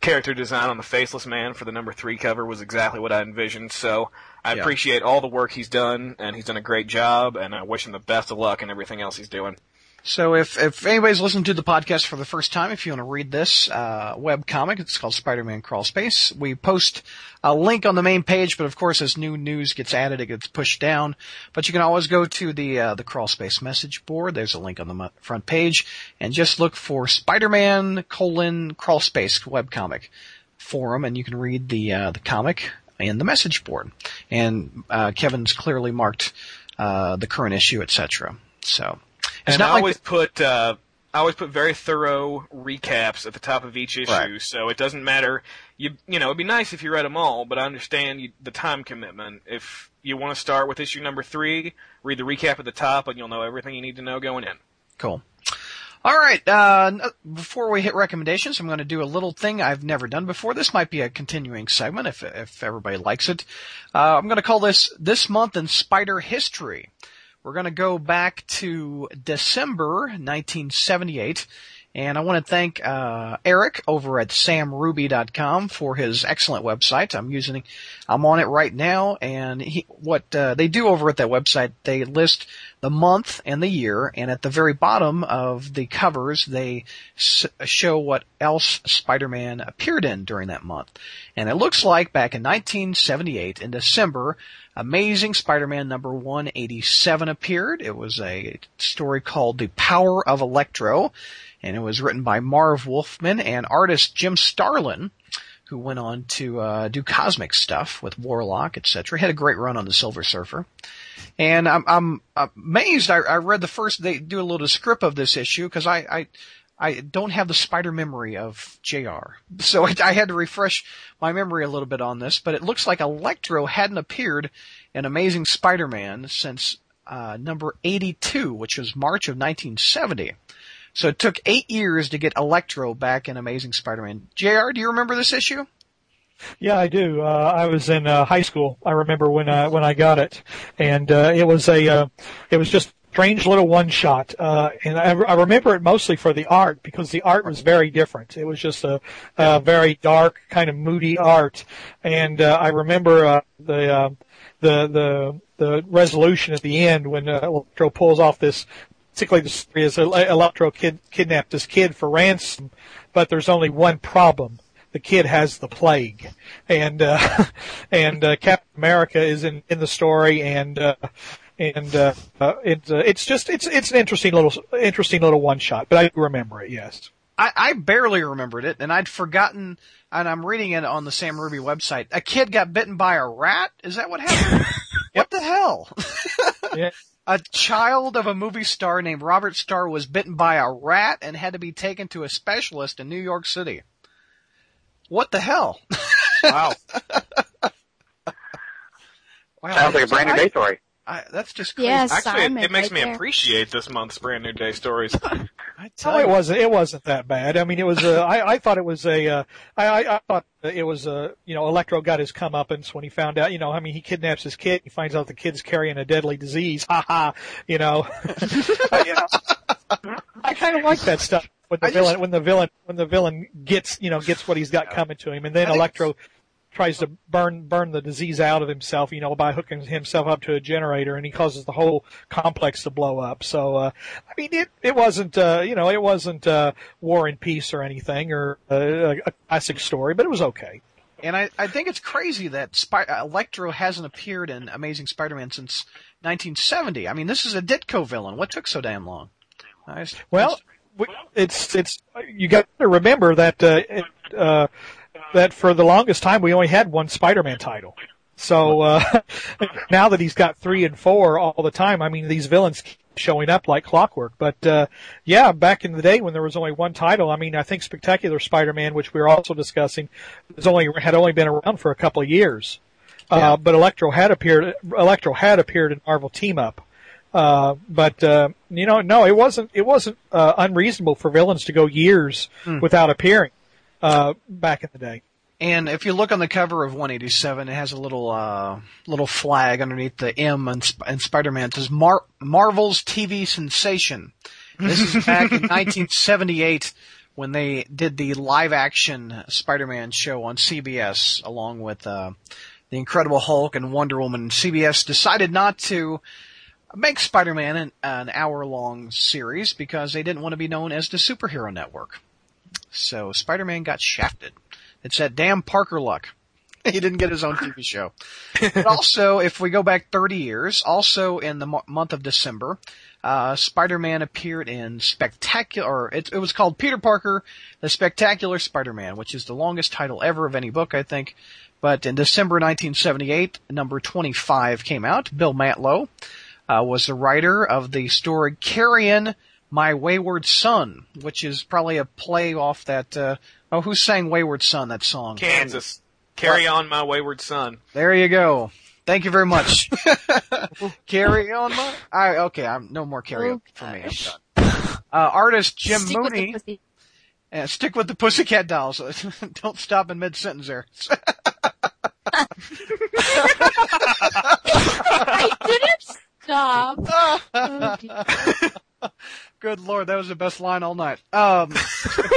[SPEAKER 6] character design on the Faceless Man for the number three cover was exactly what I envisioned. So I
[SPEAKER 4] Yeah.
[SPEAKER 6] appreciate all the work he's done, and he's done a great job, and I wish him the best of luck in everything else he's doing.
[SPEAKER 4] So if, if anybody's listening to the podcast for the first time, if you want to read this, uh, web comic, it's called Spider-Man Crawl Space. We post a link on the main page, but of course as new news gets added, it gets pushed down. But you can always go to the, uh, the Crawl Space message board. There's a link on the front page and just look for Spider-Man colon Crawl Space webcomic forum and you can read the, uh, the comic in the message board. And, uh, Kevin's clearly marked, uh, the current issue, etc. So. It's
[SPEAKER 6] and
[SPEAKER 4] not
[SPEAKER 6] I
[SPEAKER 4] like
[SPEAKER 6] always put uh, I always put very thorough recaps at the top of each issue,
[SPEAKER 4] Right.
[SPEAKER 6] so it doesn't matter. You you know, it'd be nice if you read them all, but I understand you, the time commitment. If you want to start with issue number three, read the recap at the top, and you'll know everything you need to know going in.
[SPEAKER 4] Cool. All right. Uh, before we hit recommendations, I'm going to do a little thing I've never done before. This might be a continuing segment if if everybody likes it. Uh, I'm going to call this this month in Spider history. We're going to go back to December 1978. And I want to thank uh, Eric over at samruby.com for his excellent website. I'm using, I'm on it right now, and he, what uh, they do over at that website, they list the month and the year, and at the very bottom of the covers, they s- show what else Spider-Man appeared in during that month. And it looks like back in 1978, in December, Amazing Spider-Man number 187 appeared. It was a story called The Power of Electro, and it was written by Marv Wolfman and artist Jim Starlin, who went on to uh, do cosmic stuff with Warlock, etc. Had a great run on the Silver Surfer. And I'm, I'm amazed. I, I read the first. They do a little script of this issue because I, I I don't have the spider memory of JR. So I, I had to refresh my memory a little bit on this, but it looks like Electro hadn't appeared in Amazing Spider-Man since uh, number 82, which was March of 1970. So it took eight years to get Electro back in Amazing Spider-Man. JR, do you remember this issue?
[SPEAKER 7] Yeah, I do. Uh, I was in uh, high school. I remember when I when I got it, and uh, it was a uh, it was just strange little one shot. Uh, and I, I remember it mostly for the art because the art was very different. It was just a, a very dark, kind of moody art, and uh, I remember uh, the uh, the the the resolution at the end when uh, Electro pulls off this. Basically, the story is Electro kid kidnapped this kid for ransom, but there's only one problem the kid has the plague, and uh, and uh, Captain America is in in the story, and uh, and uh, uh, it's uh, it's just it's it's an interesting little interesting little one shot, but I do remember it. Yes.
[SPEAKER 4] I, I barely remembered it, and I'd forgotten. And I'm reading it on the Sam Ruby website. A kid got bitten by a rat. Is that what happened? What the hell?
[SPEAKER 7] Yeah.
[SPEAKER 4] A child of a movie star named Robert Starr was bitten by a rat and had to be taken to a specialist in New York City. What the hell?
[SPEAKER 6] Wow.
[SPEAKER 4] Wow,
[SPEAKER 8] Sounds like a brand new day story.
[SPEAKER 4] I, that's just crazy.
[SPEAKER 5] Yes,
[SPEAKER 6] Actually, it,
[SPEAKER 5] Simon,
[SPEAKER 6] it makes
[SPEAKER 5] right
[SPEAKER 6] me
[SPEAKER 5] there.
[SPEAKER 6] appreciate this month's brand new day stories.
[SPEAKER 4] I tell
[SPEAKER 7] No, it wasn't. It wasn't that bad. I mean, it was. Uh, I I thought it was a. Uh, I, I I thought it was. a. you know, Electro got his comeuppance when he found out. You know, I mean, he kidnaps his kid. He finds out the kid's carrying a deadly disease. Ha ha. You know. I, you know, I kind of like that stuff when the
[SPEAKER 4] I
[SPEAKER 7] villain
[SPEAKER 4] just-
[SPEAKER 7] when the villain when the villain gets you know gets what he's got coming to him, and then Electro tries to burn burn the disease out of himself, you know, by hooking himself up to a generator, and he causes the whole complex to blow up. So, uh, I mean, it it wasn't, uh, you know, it wasn't uh, War and Peace or anything or uh, a, a classic story, but it was okay.
[SPEAKER 4] And I, I think it's crazy that Spy- uh, Electro hasn't appeared in Amazing Spider-Man since 1970. I mean, this is a Ditko villain. What took so damn long? Just-
[SPEAKER 7] Well, it's it's you got to remember that uh, it, uh, that for the longest time we only had one Spider-Man title. So uh, now that he's got three and four all the time, I mean these villains keep showing up like clockwork. But uh, yeah, back in the day when there was only one title, I mean I think Spectacular Spider-Man, which we were also discussing, was only had only been around for a couple of years.
[SPEAKER 4] Yeah.
[SPEAKER 7] Uh, but Electro had appeared. Electro had appeared in Marvel Team Up. Uh, but uh, you know, no, it wasn't. It wasn't uh, unreasonable for villains to go years without appearing uh, back in the day.
[SPEAKER 4] And if you look on the cover of 187, it has a little uh, little flag underneath the M in, Sp- in Spider-Man. It says Mar- Marvel's TV sensation. This is back in 1978 when they did the live-action Spider-Man show on CBS, along with uh, the Incredible Hulk and Wonder Woman. CBS decided not to make Spider-Man an, an hour-long series because they didn't want to be known as the superhero network. So Spider-Man got shafted. It's that damn Parker luck. He didn't get his own TV show. But also, if we go back 30 years, also in the mo- month of December, uh, Spider-Man appeared in Spectacular, or it, it was called Peter Parker, The Spectacular Spider-Man, which is the longest title ever of any book, I think. But in December 1978, number 25 came out. Bill Mantlo uh, was the writer of the story Carrion, My Wayward Son, which is probably a play off that, uh, oh, who sang Wayward Son, that song?
[SPEAKER 6] Kansas. Carry on, my wayward son.
[SPEAKER 4] There you go. Thank you very much. carry on, my, I, okay, I'm, no more carry on for me. I'm done. Uh, artist Jim
[SPEAKER 5] Stick with the
[SPEAKER 4] Mooney,
[SPEAKER 5] pussy.
[SPEAKER 4] uh, stick with the Pussycat Dolls. Don't stop in mid-sentence there.
[SPEAKER 5] I didn't stop. Oh, dear.
[SPEAKER 4] Good lord, that was the best line all night. Um,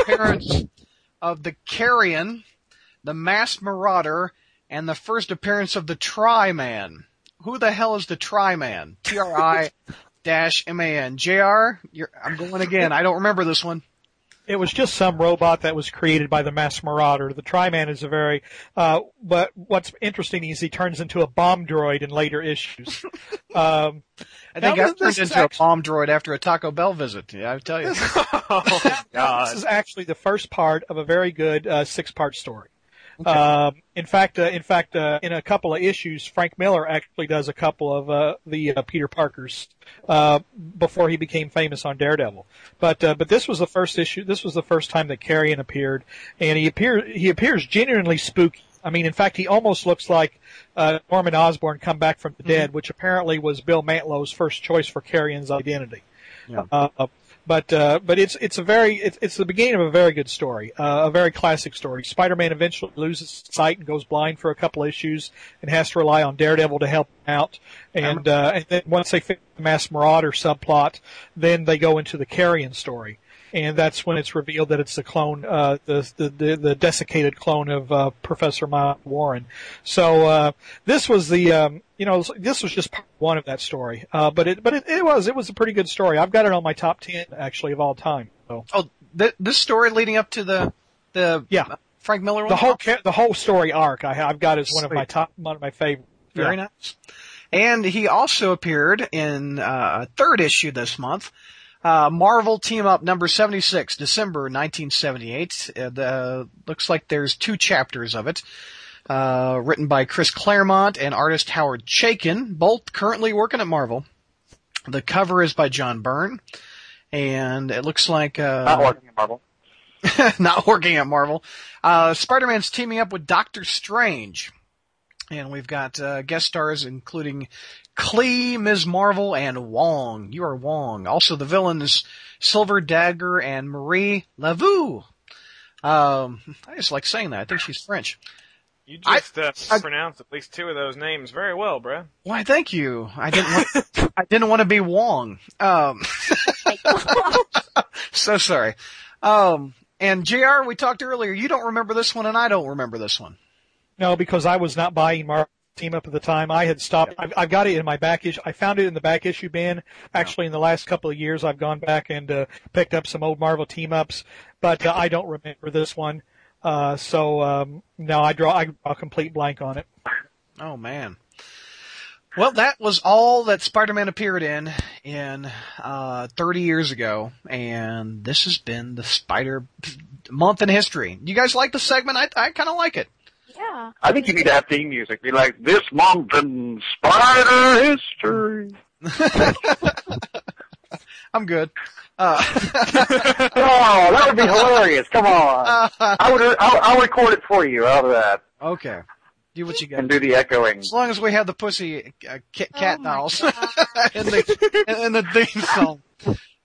[SPEAKER 4] parents of the Carrion, the Masked Marauder, and the first appearance of the Tri-Man. Who the hell is the? T-R-I dash M-A-N. JR, you're, I'm going again. I don't remember this one.
[SPEAKER 7] It was just some robot that was created by the Masked Marauder. The Tri-Man is a very, uh, but what's interesting is he turns into a bomb droid in later issues. um,
[SPEAKER 4] I think I turned
[SPEAKER 7] is
[SPEAKER 4] into a bomb droid after a Taco Bell visit. Yeah, I tell you.
[SPEAKER 7] Now, This is actually the first part of a very good uh, six-part story. Um, in fact, uh, in fact, uh, in a couple of issues, Frank Miller actually does a couple of uh, the uh, Peter Parkers uh, before he became famous on Daredevil. But uh, but this was the first issue. This was the first time that Carrion appeared, and he appear he appears genuinely spooky. I mean, in fact, he almost looks like uh, Norman Osborn come back from the dead, which apparently was Bill Mantlo's first choice for Carrion's identity.
[SPEAKER 4] Yeah.
[SPEAKER 7] Uh, but uh, but it's it's a very it's, it's the beginning of a very good story, uh, a very classic story. Spider-Man eventually loses sight and goes blind for a couple issues, and has to rely on Daredevil to help him out. And uh, and then once they fix the Masked Marauder subplot, then they go into the Carrion story, and that's when it's revealed that it's the clone, uh, the, the the desiccated clone of uh, Professor Miles Warren. So uh, this was the um, you know this was just part one of that story, uh, but it but it, it was it was a pretty good story. I've got it on my top ten actually of all time. So
[SPEAKER 4] Oh, th- this story leading up to the the
[SPEAKER 7] Yeah.
[SPEAKER 4] Frank Miller one.
[SPEAKER 7] the whole ca- the whole story arc I, I've got as one of my top one of my favorites.
[SPEAKER 4] Very
[SPEAKER 7] Yeah.
[SPEAKER 4] nice. And he also appeared in uh, a third issue this month. Uh, Marvel Team Up number 76, December 1978. Uh, the, looks like there's two chapters of it. Uh, written by Chris Claremont and artist Howard Chaykin, both currently working at Marvel. The cover is by John Byrne. And it looks like, uh,
[SPEAKER 8] Not working in Marvel.
[SPEAKER 4] not working at Marvel. Uh, Spider-Man's teaming up with Doctor Strange. And we've got uh, guest stars including Clea, Ms. Marvel, and Wong. You are Wong. Also the villains Silver Dagger and Marie Laveau. Um, I just like saying that. I think she's French.
[SPEAKER 6] You
[SPEAKER 4] I-
[SPEAKER 6] just uh,
[SPEAKER 4] I-
[SPEAKER 6] pronounced at least two of those names very well, bruh.
[SPEAKER 4] Why, thank you. I didn't want, I didn't want to be Wong. Um, so sorry. Um, and JR, we talked earlier, you don't remember this one and I don't remember this one.
[SPEAKER 7] No, because I was not buying Marvel Team Up at the time. I had stopped. I've, I've got it in my back issue. I found it in the back issue bin. Actually, in the last couple of years, I've gone back and uh, picked up some old Marvel Team Ups, but uh, I don't remember this one. Uh, so um, no, I draw I draw a complete blank on it.
[SPEAKER 4] Oh man. Well, that was all that Spider-Man appeared in in uh, 30 years ago, and this has been the Spider month in history. You guys like the segment? I I kind of like it.
[SPEAKER 5] Yeah.
[SPEAKER 8] I think you need to have theme music. Be like, this month in Spider history.
[SPEAKER 4] I'm good. Uh,
[SPEAKER 8] Oh, that would be hilarious. Come on. I would, I'll, I'll record it for you. How about that?
[SPEAKER 4] okay. Do what you got.
[SPEAKER 8] And do the echoing.
[SPEAKER 4] As long as we have the pussy uh, cat, cat
[SPEAKER 5] Oh
[SPEAKER 4] dolls in the in the theme song.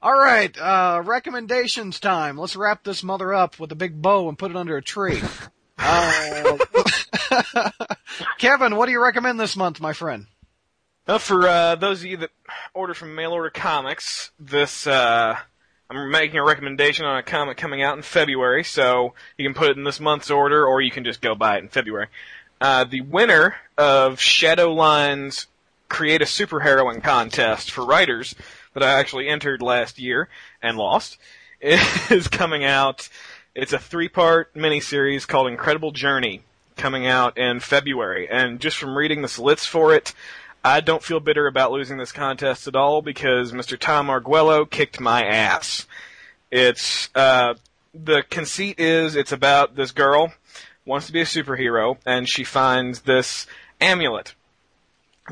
[SPEAKER 4] All right, uh, recommendations time. Let's wrap this mother up with a big bow and put it under a tree. Uh, Kevin, what do you recommend this month, my friend?
[SPEAKER 6] Well, for uh, those of you that order from mail order comics, this uh, I'm making a recommendation on a comic coming out in February, so you can put it in this month's order, or you can just go buy it in February. Uh, the winner of Shadowline's Create a Superheroine contest for writers that I actually entered last year and lost is coming out. It's a three-part miniseries called Incredible Journey coming out in February, and just from reading the slits for it, I don't feel bitter about losing this contest at all because Mr. Tom Arguello kicked my ass. It's uh, the conceit is it's about this girl wants to be a superhero and she finds this amulet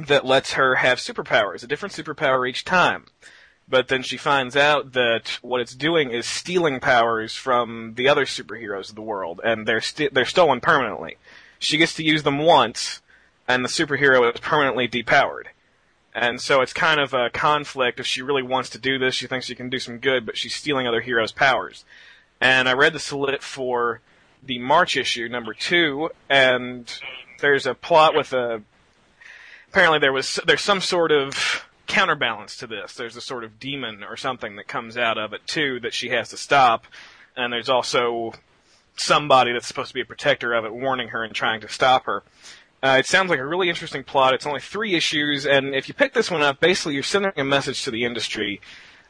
[SPEAKER 6] that lets her have superpowers, a different superpower each time. But then she finds out that what it's doing is stealing powers from the other superheroes of the world, and they're st- they're stolen permanently. She gets to use them once, and the superhero is permanently depowered. And so it's kind of a conflict. If she really wants to do this, she thinks she can do some good, but she's stealing other heroes' powers. And I read the slit for the March issue, number two, and there's a plot with a. Apparently, there was there's some sort of counterbalance to this. There's a sort of demon or something that comes out of it too that she has to stop, and there's also somebody that's supposed to be a protector of it, warning her and trying to stop her. Uh, it sounds like a really interesting plot. It's only three issues, and if you pick this one up, basically you're sending a message to the industry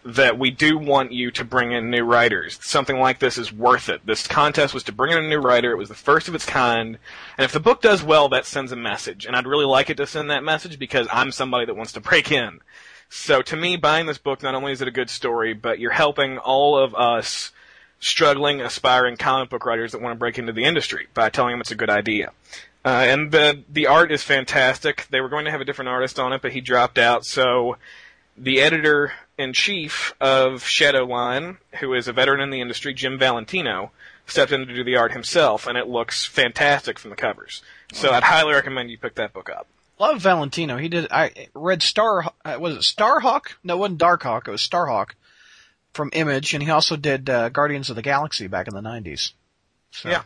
[SPEAKER 6] that we do want you to bring in new writers. Something like this is worth it. This contest was to bring in a new writer. It was the first of its kind. And if the book does well, that sends a message. And I'd really like it to send that message because I'm somebody that wants to break in. So to me, buying this book, not only is it a good story, but you're helping all of us struggling, aspiring comic book writers that want to break into the industry by telling them it's a good idea. Uh, and the the art is fantastic. They were going to have a different artist on it, but he dropped out. So the editor in chief of Shadowline, who is a veteran in the industry, Jim Valentino, stepped in to do the art himself, and it looks fantastic from the covers. So I'd highly recommend you pick that book up.
[SPEAKER 4] Love Valentino. He did. I read Star. Uh, was it Starhawk? No, it wasn't Darkhawk. It was Starhawk from Image, and he also did uh, Guardians of the Galaxy back in the '90s. So,
[SPEAKER 6] Yeah.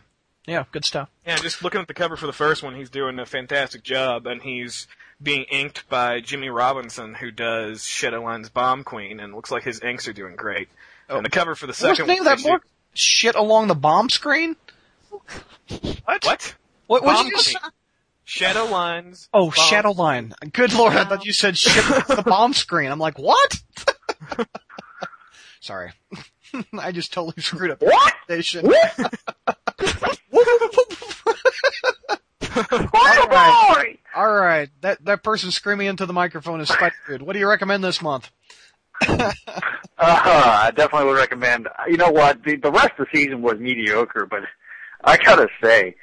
[SPEAKER 4] yeah, good stuff.
[SPEAKER 6] Yeah, just looking at the cover for the first one, he's doing a fantastic job, and he's being inked by Jimmie Robinson, who does Shadowline's Bomb Queen, and looks like his inks are doing great. Oh. And the cover for the second
[SPEAKER 4] What's the
[SPEAKER 6] second
[SPEAKER 4] name of that
[SPEAKER 6] issue-
[SPEAKER 4] book? Shit along the bomb screen.
[SPEAKER 6] What? What?
[SPEAKER 4] What? What
[SPEAKER 6] Bomb
[SPEAKER 4] did you say?
[SPEAKER 6] Queen. Shadowline's.
[SPEAKER 4] Oh,
[SPEAKER 6] Bomb-
[SPEAKER 4] Shadowline. Good lord, I thought you said shit along the bomb screen. I'm like, what? Sorry. I just totally screwed up.
[SPEAKER 8] What?
[SPEAKER 4] Station.
[SPEAKER 8] Oh boy!
[SPEAKER 4] All right, that that person screaming into the microphone is Spider Dude. What do you recommend this month?
[SPEAKER 8] Uh, I definitely would recommend. You know what? The, the rest of the season was mediocre, but I gotta say,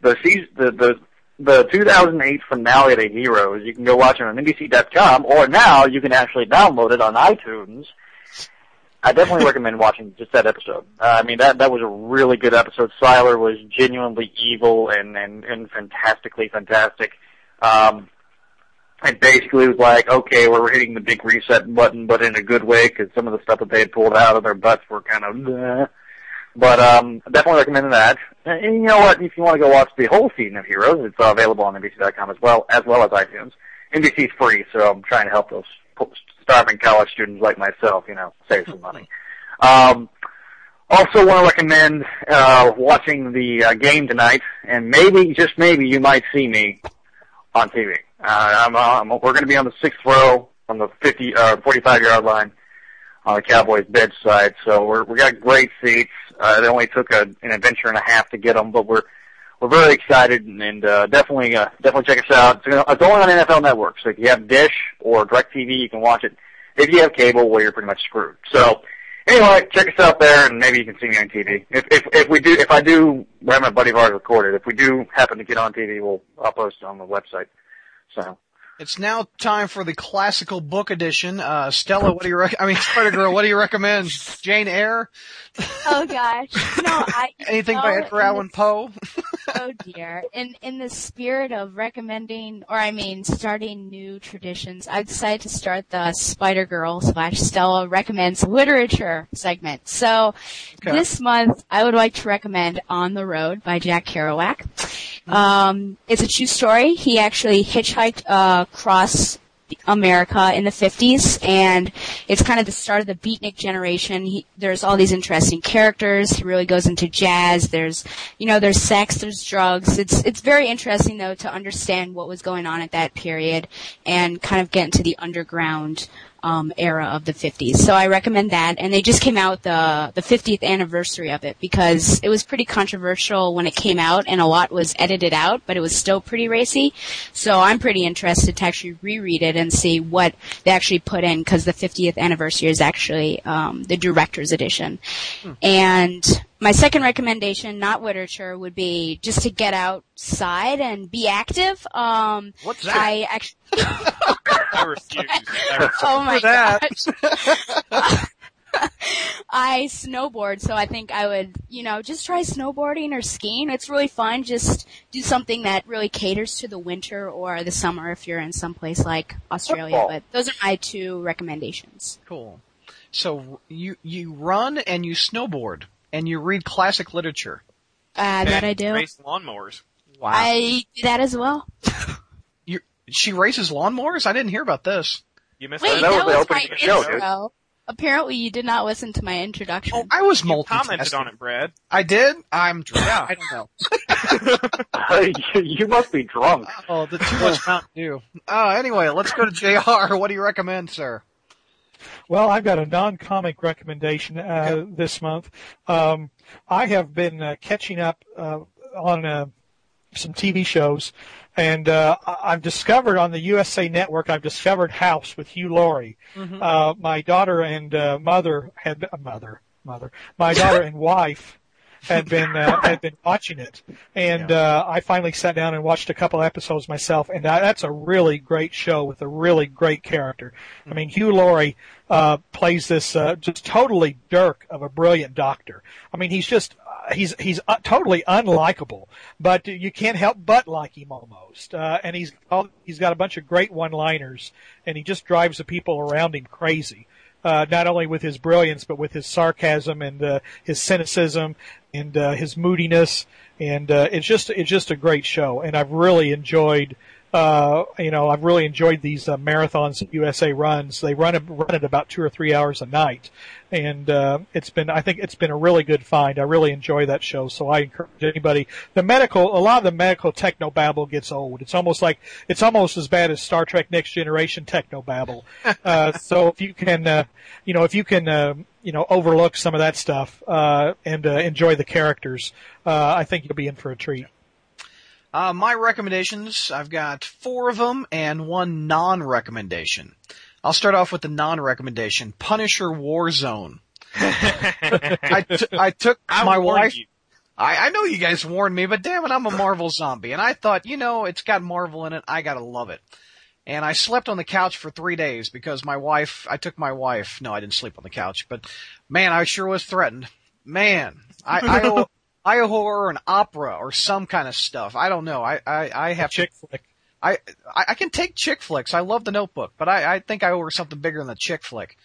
[SPEAKER 8] the season, the the the 2008 finale to Heroes, you can go watch it on NBC.com, or now you can actually download it on iTunes. I definitely recommend watching just that episode. Uh, I mean, that that was a really good episode. Sylar was genuinely evil and and and fantastically fantastic. Um, and basically was like, okay, we're hitting the big reset button, but in a good way, because some of the stuff that they had pulled out of their butts were kind of. Bleh. But um, definitely recommend that. And, you know what? If you want to go watch the whole season of Heroes, it's available on NBC.com as well, as well as iTunes. NBC's free, so I'm trying to help those starving college students like myself, you know, save some money. Um, Also, want to recommend uh, watching the uh, game tonight, and maybe, just maybe, you might see me on TV. Uh, I'm, uh, I'm, we're going to be on the sixth row on the 50, uh, 45 yard line on the Cowboys' bedside. So we're, we got great seats. Uh, it only took a, an adventure and a half to get them, but we're we're very excited and, and uh, definitely uh, definitely check us out. It's, only on NFL Network, so if you have Dish or DirecTV, you can watch it. If you have cable, well, you're pretty much screwed. So anyway, check us out there, and maybe you can see me on TV. If if if we do, if I do, we have my buddy of recorded. If we do happen to get on TV, we'll I'll post it on the website. So
[SPEAKER 4] It's now time for the classical book edition. Uh, Stella, what do you rec- I mean, Spider Girl, what do you recommend? Jane Eyre?
[SPEAKER 5] Oh gosh. No, I
[SPEAKER 4] Anything by Edgar Allan Poe?
[SPEAKER 5] Oh dear. In in the spirit of recommending, or I mean, starting new traditions, I decided to start the Spider Girl slash Stella recommends literature segment. So
[SPEAKER 4] Okay.
[SPEAKER 5] this month, I would like to recommend On the Road by Jack Kerouac. Um, it's a true story. He actually hitchhiked uh, across America in the 50s, and it's kind of the start of the beatnik generation. He, there's all these interesting characters. He really goes into jazz. There's, you know, there's sex, there's drugs. It's it's very interesting though to understand what was going on at that period and kind of get into the underground um, era of the 50s. So I recommend that. And they just came out the the 50th anniversary of it because it was pretty controversial when it came out, and a lot was edited out, but it was still pretty racy. So I'm pretty interested to actually reread it and see what they actually put in because the 50th anniversary is actually um, the director's edition. And my second recommendation, not literature, would be just to get outside and be active. Um,
[SPEAKER 4] What's that?
[SPEAKER 5] I actually.
[SPEAKER 6] I refuse. I refuse.
[SPEAKER 5] Oh my
[SPEAKER 4] that.
[SPEAKER 5] gosh. I snowboard, so I think I would, you know, just try snowboarding or skiing. It's really fun. Just do something that really caters to the winter or the summer if you're in some place like Australia.
[SPEAKER 8] Football.
[SPEAKER 5] But those are my two recommendations.
[SPEAKER 4] Cool. So you you run and you snowboard and you read classic literature.
[SPEAKER 5] Uh, that
[SPEAKER 6] And
[SPEAKER 5] I do.
[SPEAKER 6] Race lawnmowers.
[SPEAKER 4] Wow.
[SPEAKER 5] I do that as well.
[SPEAKER 4] you she races lawnmowers? I didn't hear about this.
[SPEAKER 6] You missed
[SPEAKER 5] Wait,
[SPEAKER 8] that
[SPEAKER 5] that
[SPEAKER 8] the
[SPEAKER 5] was my
[SPEAKER 8] of the show, dude.
[SPEAKER 5] intro. Apparently, you did not listen to my introduction.
[SPEAKER 4] Oh, I was
[SPEAKER 6] You
[SPEAKER 4] multitasking.
[SPEAKER 6] commented on it, Brad.
[SPEAKER 4] I did. I'm drunk.
[SPEAKER 6] Yeah.
[SPEAKER 4] I don't know.
[SPEAKER 8] you, you must be drunk.
[SPEAKER 4] Oh, the too much Mountain Dew. Uh, anyway, let's go to Jr. What do you recommend, sir?
[SPEAKER 7] Well, I've got a non-comic recommendation uh, this month. Um, I have been uh, catching up uh, on uh, some TV shows, and uh, I've discovered on the USA Network. I've discovered House with Hugh Laurie. Uh, my daughter and uh, mother had uh, mother mother my daughter and wife had been uh, had been watching it, and uh, I finally sat down and watched a couple episodes myself, and that, that's a really great show with a really great character. I mean, Hugh Laurie uh, plays this uh, just totally dirk of a brilliant doctor. I mean, he's just uh, he's he's uh, totally unlikable, but you can't help but like him almost. Uh, and he's he's got a bunch of great one-liners, and he just drives the people around him crazy uh, not only with his brilliance, but with his sarcasm and uh, his cynicism and uh, his moodiness. And uh, it's just it's just a great show, and I've really enjoyed. Uh, you know, I've really enjoyed these uh, marathons that USA runs. They run it, run it about two or three hours a night, and uh, it's been I think it's been a really good find. I really enjoy that show, so I encourage anybody. The medical, a lot of the medical techno babble gets old. It's almost like it's almost as bad as Star Trek Next Generation techno babble. uh, so if you can, uh, you know, if you can, uh, you know, overlook some of that stuff uh, and uh, enjoy the characters, uh, I think you'll be in for a treat.
[SPEAKER 4] Uh, my recommendations, I've got four of them and one non-recommendation. I'll start off with the non-recommendation, Punisher Warzone. I, t- I took
[SPEAKER 6] I
[SPEAKER 4] my wife,
[SPEAKER 6] you.
[SPEAKER 4] I, I know you guys warned me, but damn it, I'm a Marvel zombie. And I thought, you know, it's got Marvel in it, I gotta love it. And I slept on the couch for three days because my wife, I took my wife, no, I didn't sleep on the couch, but man, I sure was threatened. Man, I, I owe, I owe her an opera or some kind of stuff. I don't know. I, I, I have to
[SPEAKER 7] Chick flick.
[SPEAKER 4] I, I I can take chick flicks. I love the Notebook, but I, I think I owe her something bigger than the chick flick.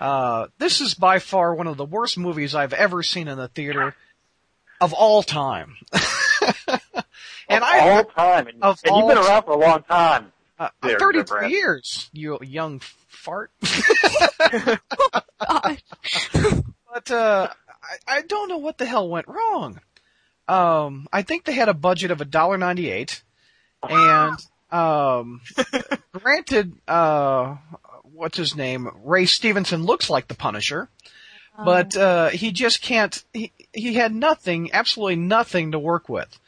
[SPEAKER 4] Uh, this is by far one of the worst movies I've ever seen in the theater of all time. and I,
[SPEAKER 8] all time, and,
[SPEAKER 4] Of
[SPEAKER 8] and you've been
[SPEAKER 4] all-
[SPEAKER 8] around for a long time.
[SPEAKER 4] Uh,
[SPEAKER 8] There,
[SPEAKER 4] 33
[SPEAKER 8] Brad.
[SPEAKER 4] years, you young fart.
[SPEAKER 5] Gosh.
[SPEAKER 4] But uh, I, I don't know what the hell went wrong. Um, I think they had a budget of a dollar ninety eight, and um, granted, uh, what's his name? Ray Stevenson looks like the Punisher, but uh, he just can't. He he had nothing, absolutely nothing to work with.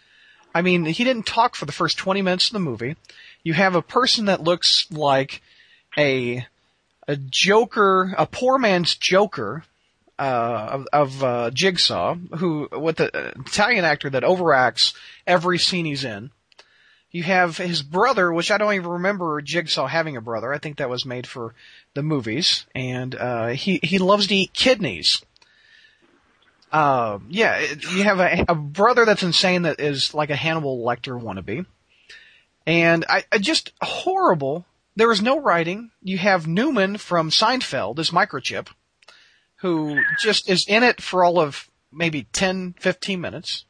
[SPEAKER 4] I mean, he didn't talk for the first twenty minutes of the movie. You have a person that looks like a a Joker, a poor man's Joker, uh, of, of uh, Jigsaw, who with the Italian actor that overacts every scene he's in. You have his brother, which I don't even remember Jigsaw having a brother. I think that was made for the movies, and uh, he he loves to eat kidneys. Uh, yeah, you have a, a brother that's insane that is like a Hannibal Lecter wannabe, and I, I just horrible. There is no writing. You have Newman from Seinfeld as microchip who just is in it for all of maybe 10, 15 minutes.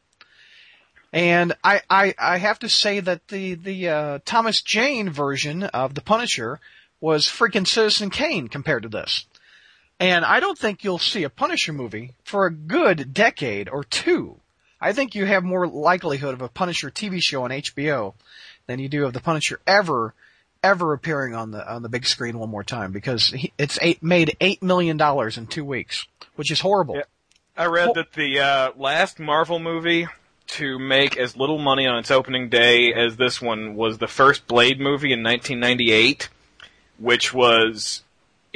[SPEAKER 4] And I, I, I have to say that the, the, uh, Thomas Jane version of The Punisher was freaking Citizen Kane compared to this. And I don't think you'll see a Punisher movie for a good decade or two. I think you have more likelihood of a Punisher TV show on HBO than you do of the Punisher ever, ever appearing on the on the big screen one more time because he, it's eight, made eight million dollars in two weeks, which is horrible.
[SPEAKER 6] Yeah. I read that the uh, last Marvel movie to make as little money on its opening day as this one was the first Blade movie in 1998, which was,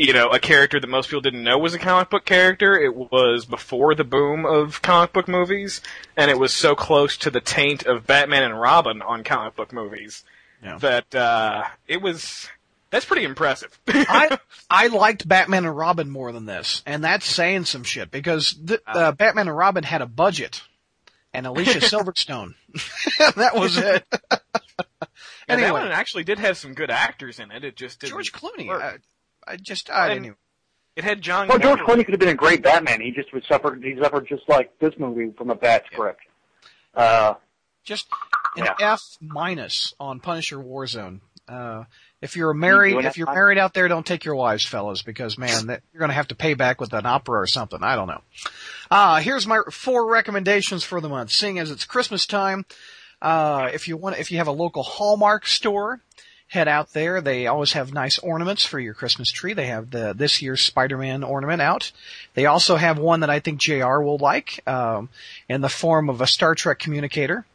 [SPEAKER 6] you know, a character that most people didn't know was a comic book character. It was before the boom of comic book movies, and it was so close to the taint of Batman and Robin on comic book movies
[SPEAKER 4] Yeah.
[SPEAKER 6] that uh, it was. That's pretty impressive.
[SPEAKER 4] I I liked Batman and Robin more than this, and that's saying some shit because th- uh, Batman and Robin had a budget, and Alicia Silverstone. that was it.
[SPEAKER 6] And that one actually did have some good actors in it. It just didn't
[SPEAKER 4] George Clooney.
[SPEAKER 6] work.
[SPEAKER 4] I, I just I
[SPEAKER 6] And-
[SPEAKER 4] didn't. Even,
[SPEAKER 6] It had John.
[SPEAKER 8] Well, George Clooney could have been a great Batman. He just was suffered. He suffered just like this movie from a bad script. Uh,
[SPEAKER 4] just an
[SPEAKER 8] Yeah.
[SPEAKER 4] F minus on Punisher Warzone. Uh, if you're married,
[SPEAKER 8] doing
[SPEAKER 4] if you're
[SPEAKER 8] Mike?
[SPEAKER 4] married out there, don't take your wives, fellas, because man, that, you're going to have to pay back with an opera or something. I don't know. Uh, here's my four recommendations for the month. Seeing as it's Christmas time, uh, if you want, if you have a local Hallmark store, head out there. They always have nice ornaments for your Christmas tree. They have the this year's Spider-Man ornament out. They also have one that I think JR will like, um, in the form of a Star Trek communicator.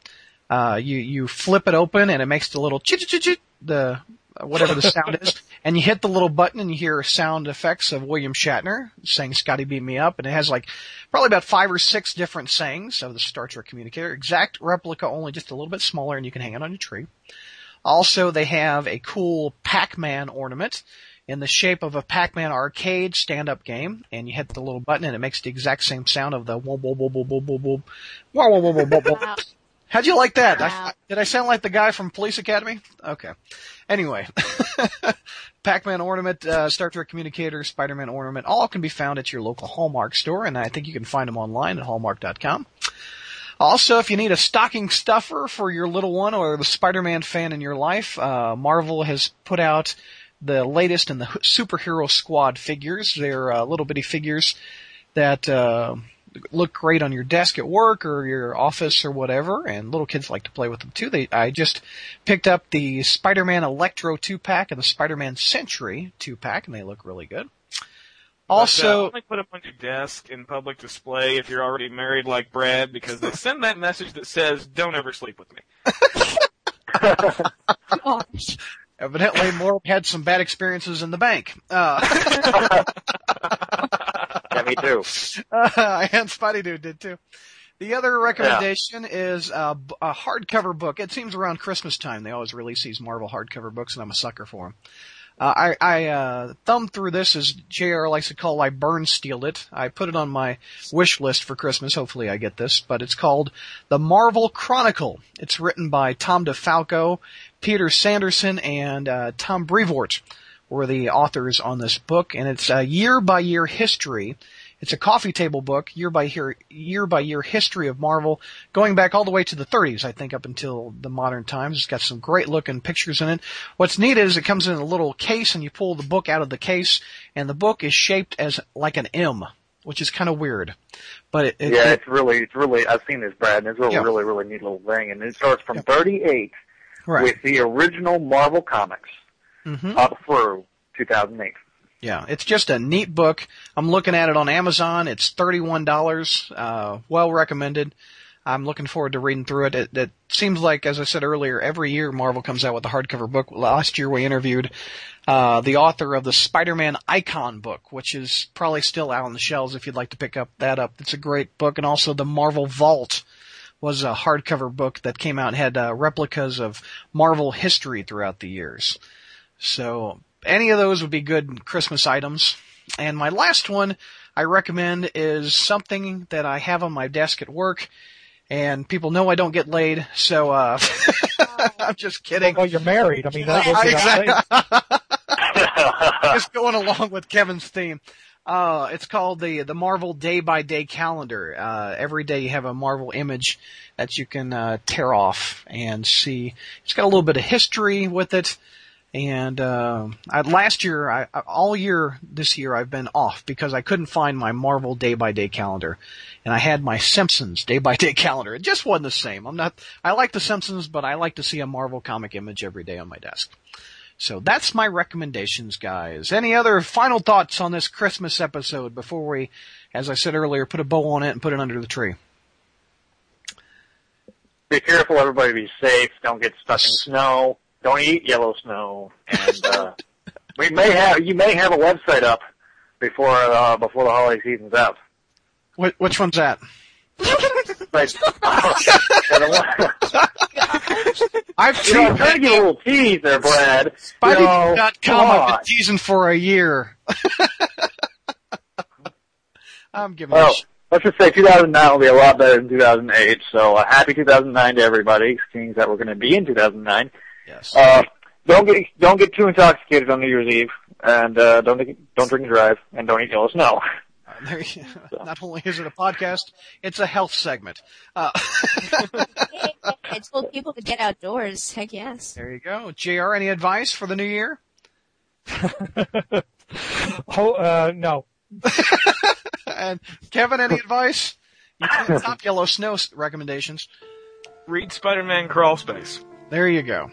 [SPEAKER 4] Uh, you you flip it open and it makes the little chit chit chit the whatever the sound is, and you hit the little button and you hear sound effects of William Shatner saying "Scotty beat me up," and it has like probably about five or six different sayings of the Star Trek communicator. Exact replica, only just a little bit smaller, and you can hang it on your tree. Also, they have a cool Pac-Man ornament in the shape of a Pac-Man arcade stand-up game, and you hit the little button and it makes the exact same sound of the whoa whoa whoa whoa whoa whoa whoa whoa whoa whoa whoa whoa whoa. How'd you like that? I, did I sound like the guy from Police Academy? Okay. Anyway, Pac-Man ornament, uh, Star Trek communicator, Spider-Man ornament, all can be found at your local Hallmark store, and I think you can find them online at hallmark.com. Also, if you need a stocking stuffer for your little one or the Spider-Man fan in your life, uh, Marvel has put out the latest in the superhero squad figures. They're uh, little bitty figures that uh, look great on your desk at work or your office or whatever, and little kids like to play with them too. They, I just picked up the Spider-Man Electro two pack and the Spider-Man Century two pack, and they look really good.
[SPEAKER 6] But, uh,
[SPEAKER 4] Also,
[SPEAKER 6] only put them on your desk in public display if you're already married like Brad, because they send that message that says, "Don't ever sleep with me."
[SPEAKER 5] Gosh.
[SPEAKER 4] evidently, Morb had some bad experiences in the bank. Uh,
[SPEAKER 8] yeah, me too.
[SPEAKER 4] Uh, and Spidey Dude did too. The other recommendation is a hardcover book. It seems around Christmas time they always release these Marvel hardcover books, and I'm a sucker for them. Uh, I, I uh, thumbed through this, as JR likes to call, I burn stealed it. I put it on my wish list for Christmas. Hopefully I get this, but it's called The Marvel Chronicle. It's written by Tom DeFalco, Peter Sanderson, and uh, Tom Brevoort were the authors on this book, and it's a year by year history. It's a coffee table book, year by year, year by year history of Marvel, going back all the way to the 30s, I think, up until the modern times. It's got some great looking pictures in it. What's neat is it comes in a little case, and you pull the book out of the case, and the book is shaped as like an M. which is kind of weird. But it, it,
[SPEAKER 8] yeah,
[SPEAKER 4] it-
[SPEAKER 8] it's really, it's really. I've seen this, Brad, and it's a really,
[SPEAKER 4] Yeah.
[SPEAKER 8] really, really neat little thing. And it starts from 38
[SPEAKER 4] right.
[SPEAKER 8] with the original Marvel comics
[SPEAKER 4] hmm
[SPEAKER 8] up through 2008.
[SPEAKER 4] Yeah, it's just a neat book. I'm looking at it on Amazon. It's thirty-one dollars. Uh, well recommended. I'm looking forward to reading through it. it. It seems like, as I said earlier, every year Marvel comes out with a hardcover book. Last year we interviewed uh, the author of the Spider-Man Icon book, which is probably still out on the shelves if you'd like to pick up that up. It's a great book, and also the Marvel Vault was a hardcover book that came out and had uh, replicas of Marvel history throughout the years. So any of those would be good Christmas items. And my last one I recommend is something that I have on my desk at work. And people know I don't get laid, so uh I'm just kidding.
[SPEAKER 7] Well, you're married. I mean, that without
[SPEAKER 4] Exactly. just going along with Kevin's theme. Uh, it's called the the Marvel Day by Day Calendar. Uh, every day you have a Marvel image that you can uh, tear off and see. It's got a little bit of history with it. And uh, I, last year, I, all year this year, I've been off because I couldn't find my Marvel Day by Day calendar, and I had my Simpsons Day by Day calendar. It just wasn't the same. I'm not. I like the Simpsons, but I like to see a Marvel comic image every day on my desk. So that's my recommendations, guys. Any other final thoughts on this Christmas episode before we, as I said earlier, put a bow on it and put it under the tree?
[SPEAKER 8] Be careful, everybody. Be safe. Don't get stuck in snow. Don't eat yellow snow. And uh, we may have you may have a website up before uh, before the holiday season's out.
[SPEAKER 4] Wh- which one's that?
[SPEAKER 8] But, oh,
[SPEAKER 4] I've
[SPEAKER 8] you know, I'm trying to give a little tease there, Brad. You know,
[SPEAKER 4] Spidey.com.
[SPEAKER 8] come
[SPEAKER 4] I've been
[SPEAKER 8] on.
[SPEAKER 4] teasing for a year. I'm giving you
[SPEAKER 8] Well,
[SPEAKER 4] sh-
[SPEAKER 8] let's just say 2009 will be a lot better than 2008. So uh, happy 2009 to everybody, seeing that we're going to be in 2009.
[SPEAKER 4] Yes.
[SPEAKER 8] Uh, don't get don't get too intoxicated on New Year's Eve, and uh, don't don't drink and drive, and don't eat yellow snow.
[SPEAKER 4] Uh, there you- not only is it a podcast, it's a health segment. Uh,
[SPEAKER 5] I told people to get outdoors. Heck yes.
[SPEAKER 4] there you go. JR, any advice for the new year?
[SPEAKER 7] Oh, uh, no.
[SPEAKER 4] and Kevin, any advice? You can't top yellow snow recommendations.
[SPEAKER 6] Read Spider-Man Crawl Space.
[SPEAKER 4] There you go.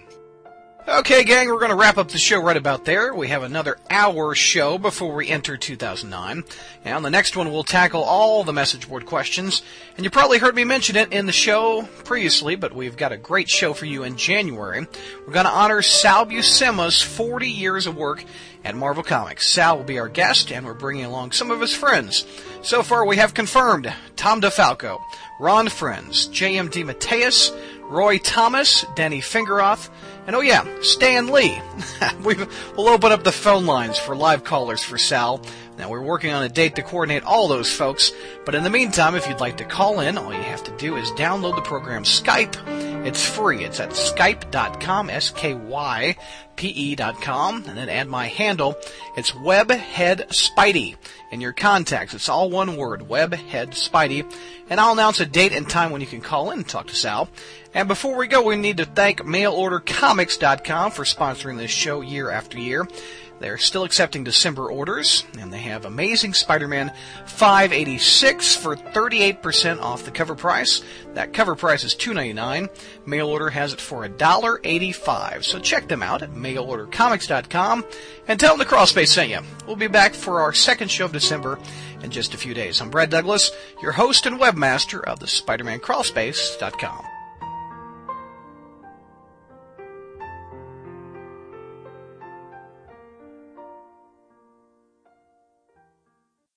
[SPEAKER 4] Okay, gang, we're going to wrap up the show right about there. We have another hour show before we enter 2009. And on the next one, we'll tackle all the message board questions. And you probably heard me mention it in the show previously, but we've got a great show for you in January. We're going to honor Sal Buscema's 40 years of work at Marvel Comics. Sal will be our guest, and we're bringing along some of his friends. So far, we have confirmed Tom DeFalco, Ron Frenz, J.M. DeMatteis, Roy Thomas, Danny Fingeroth, and oh yeah, Stan Lee. we will open up the phone lines for live callers for Sal. Now we're working on a date to coordinate all those folks, but in the meantime, if you'd like to call in, all you have to do is download the program Skype. It's free. It's at skype.com, S-K-Y-P-E dot com, and then add my handle. It's Webhead Spidey in your contacts. It's all one word, Webhead Spidey. And I'll announce a date and time when you can call in and talk to Sal. And before we go, we need to thank mailordercomics.com for sponsoring this show year after year. They're still accepting December orders, and they have Amazing Spider-Man 586 for 38% off the cover price. That cover price is $2.99. Mail order has it for $1.85. So check them out at mailordercomics.com and tell them the Crawlspace sent you. We'll be back for our second show of December in just a few days. I'm Brad Douglas, your host and webmaster of the SpiderManCrawlspace.com.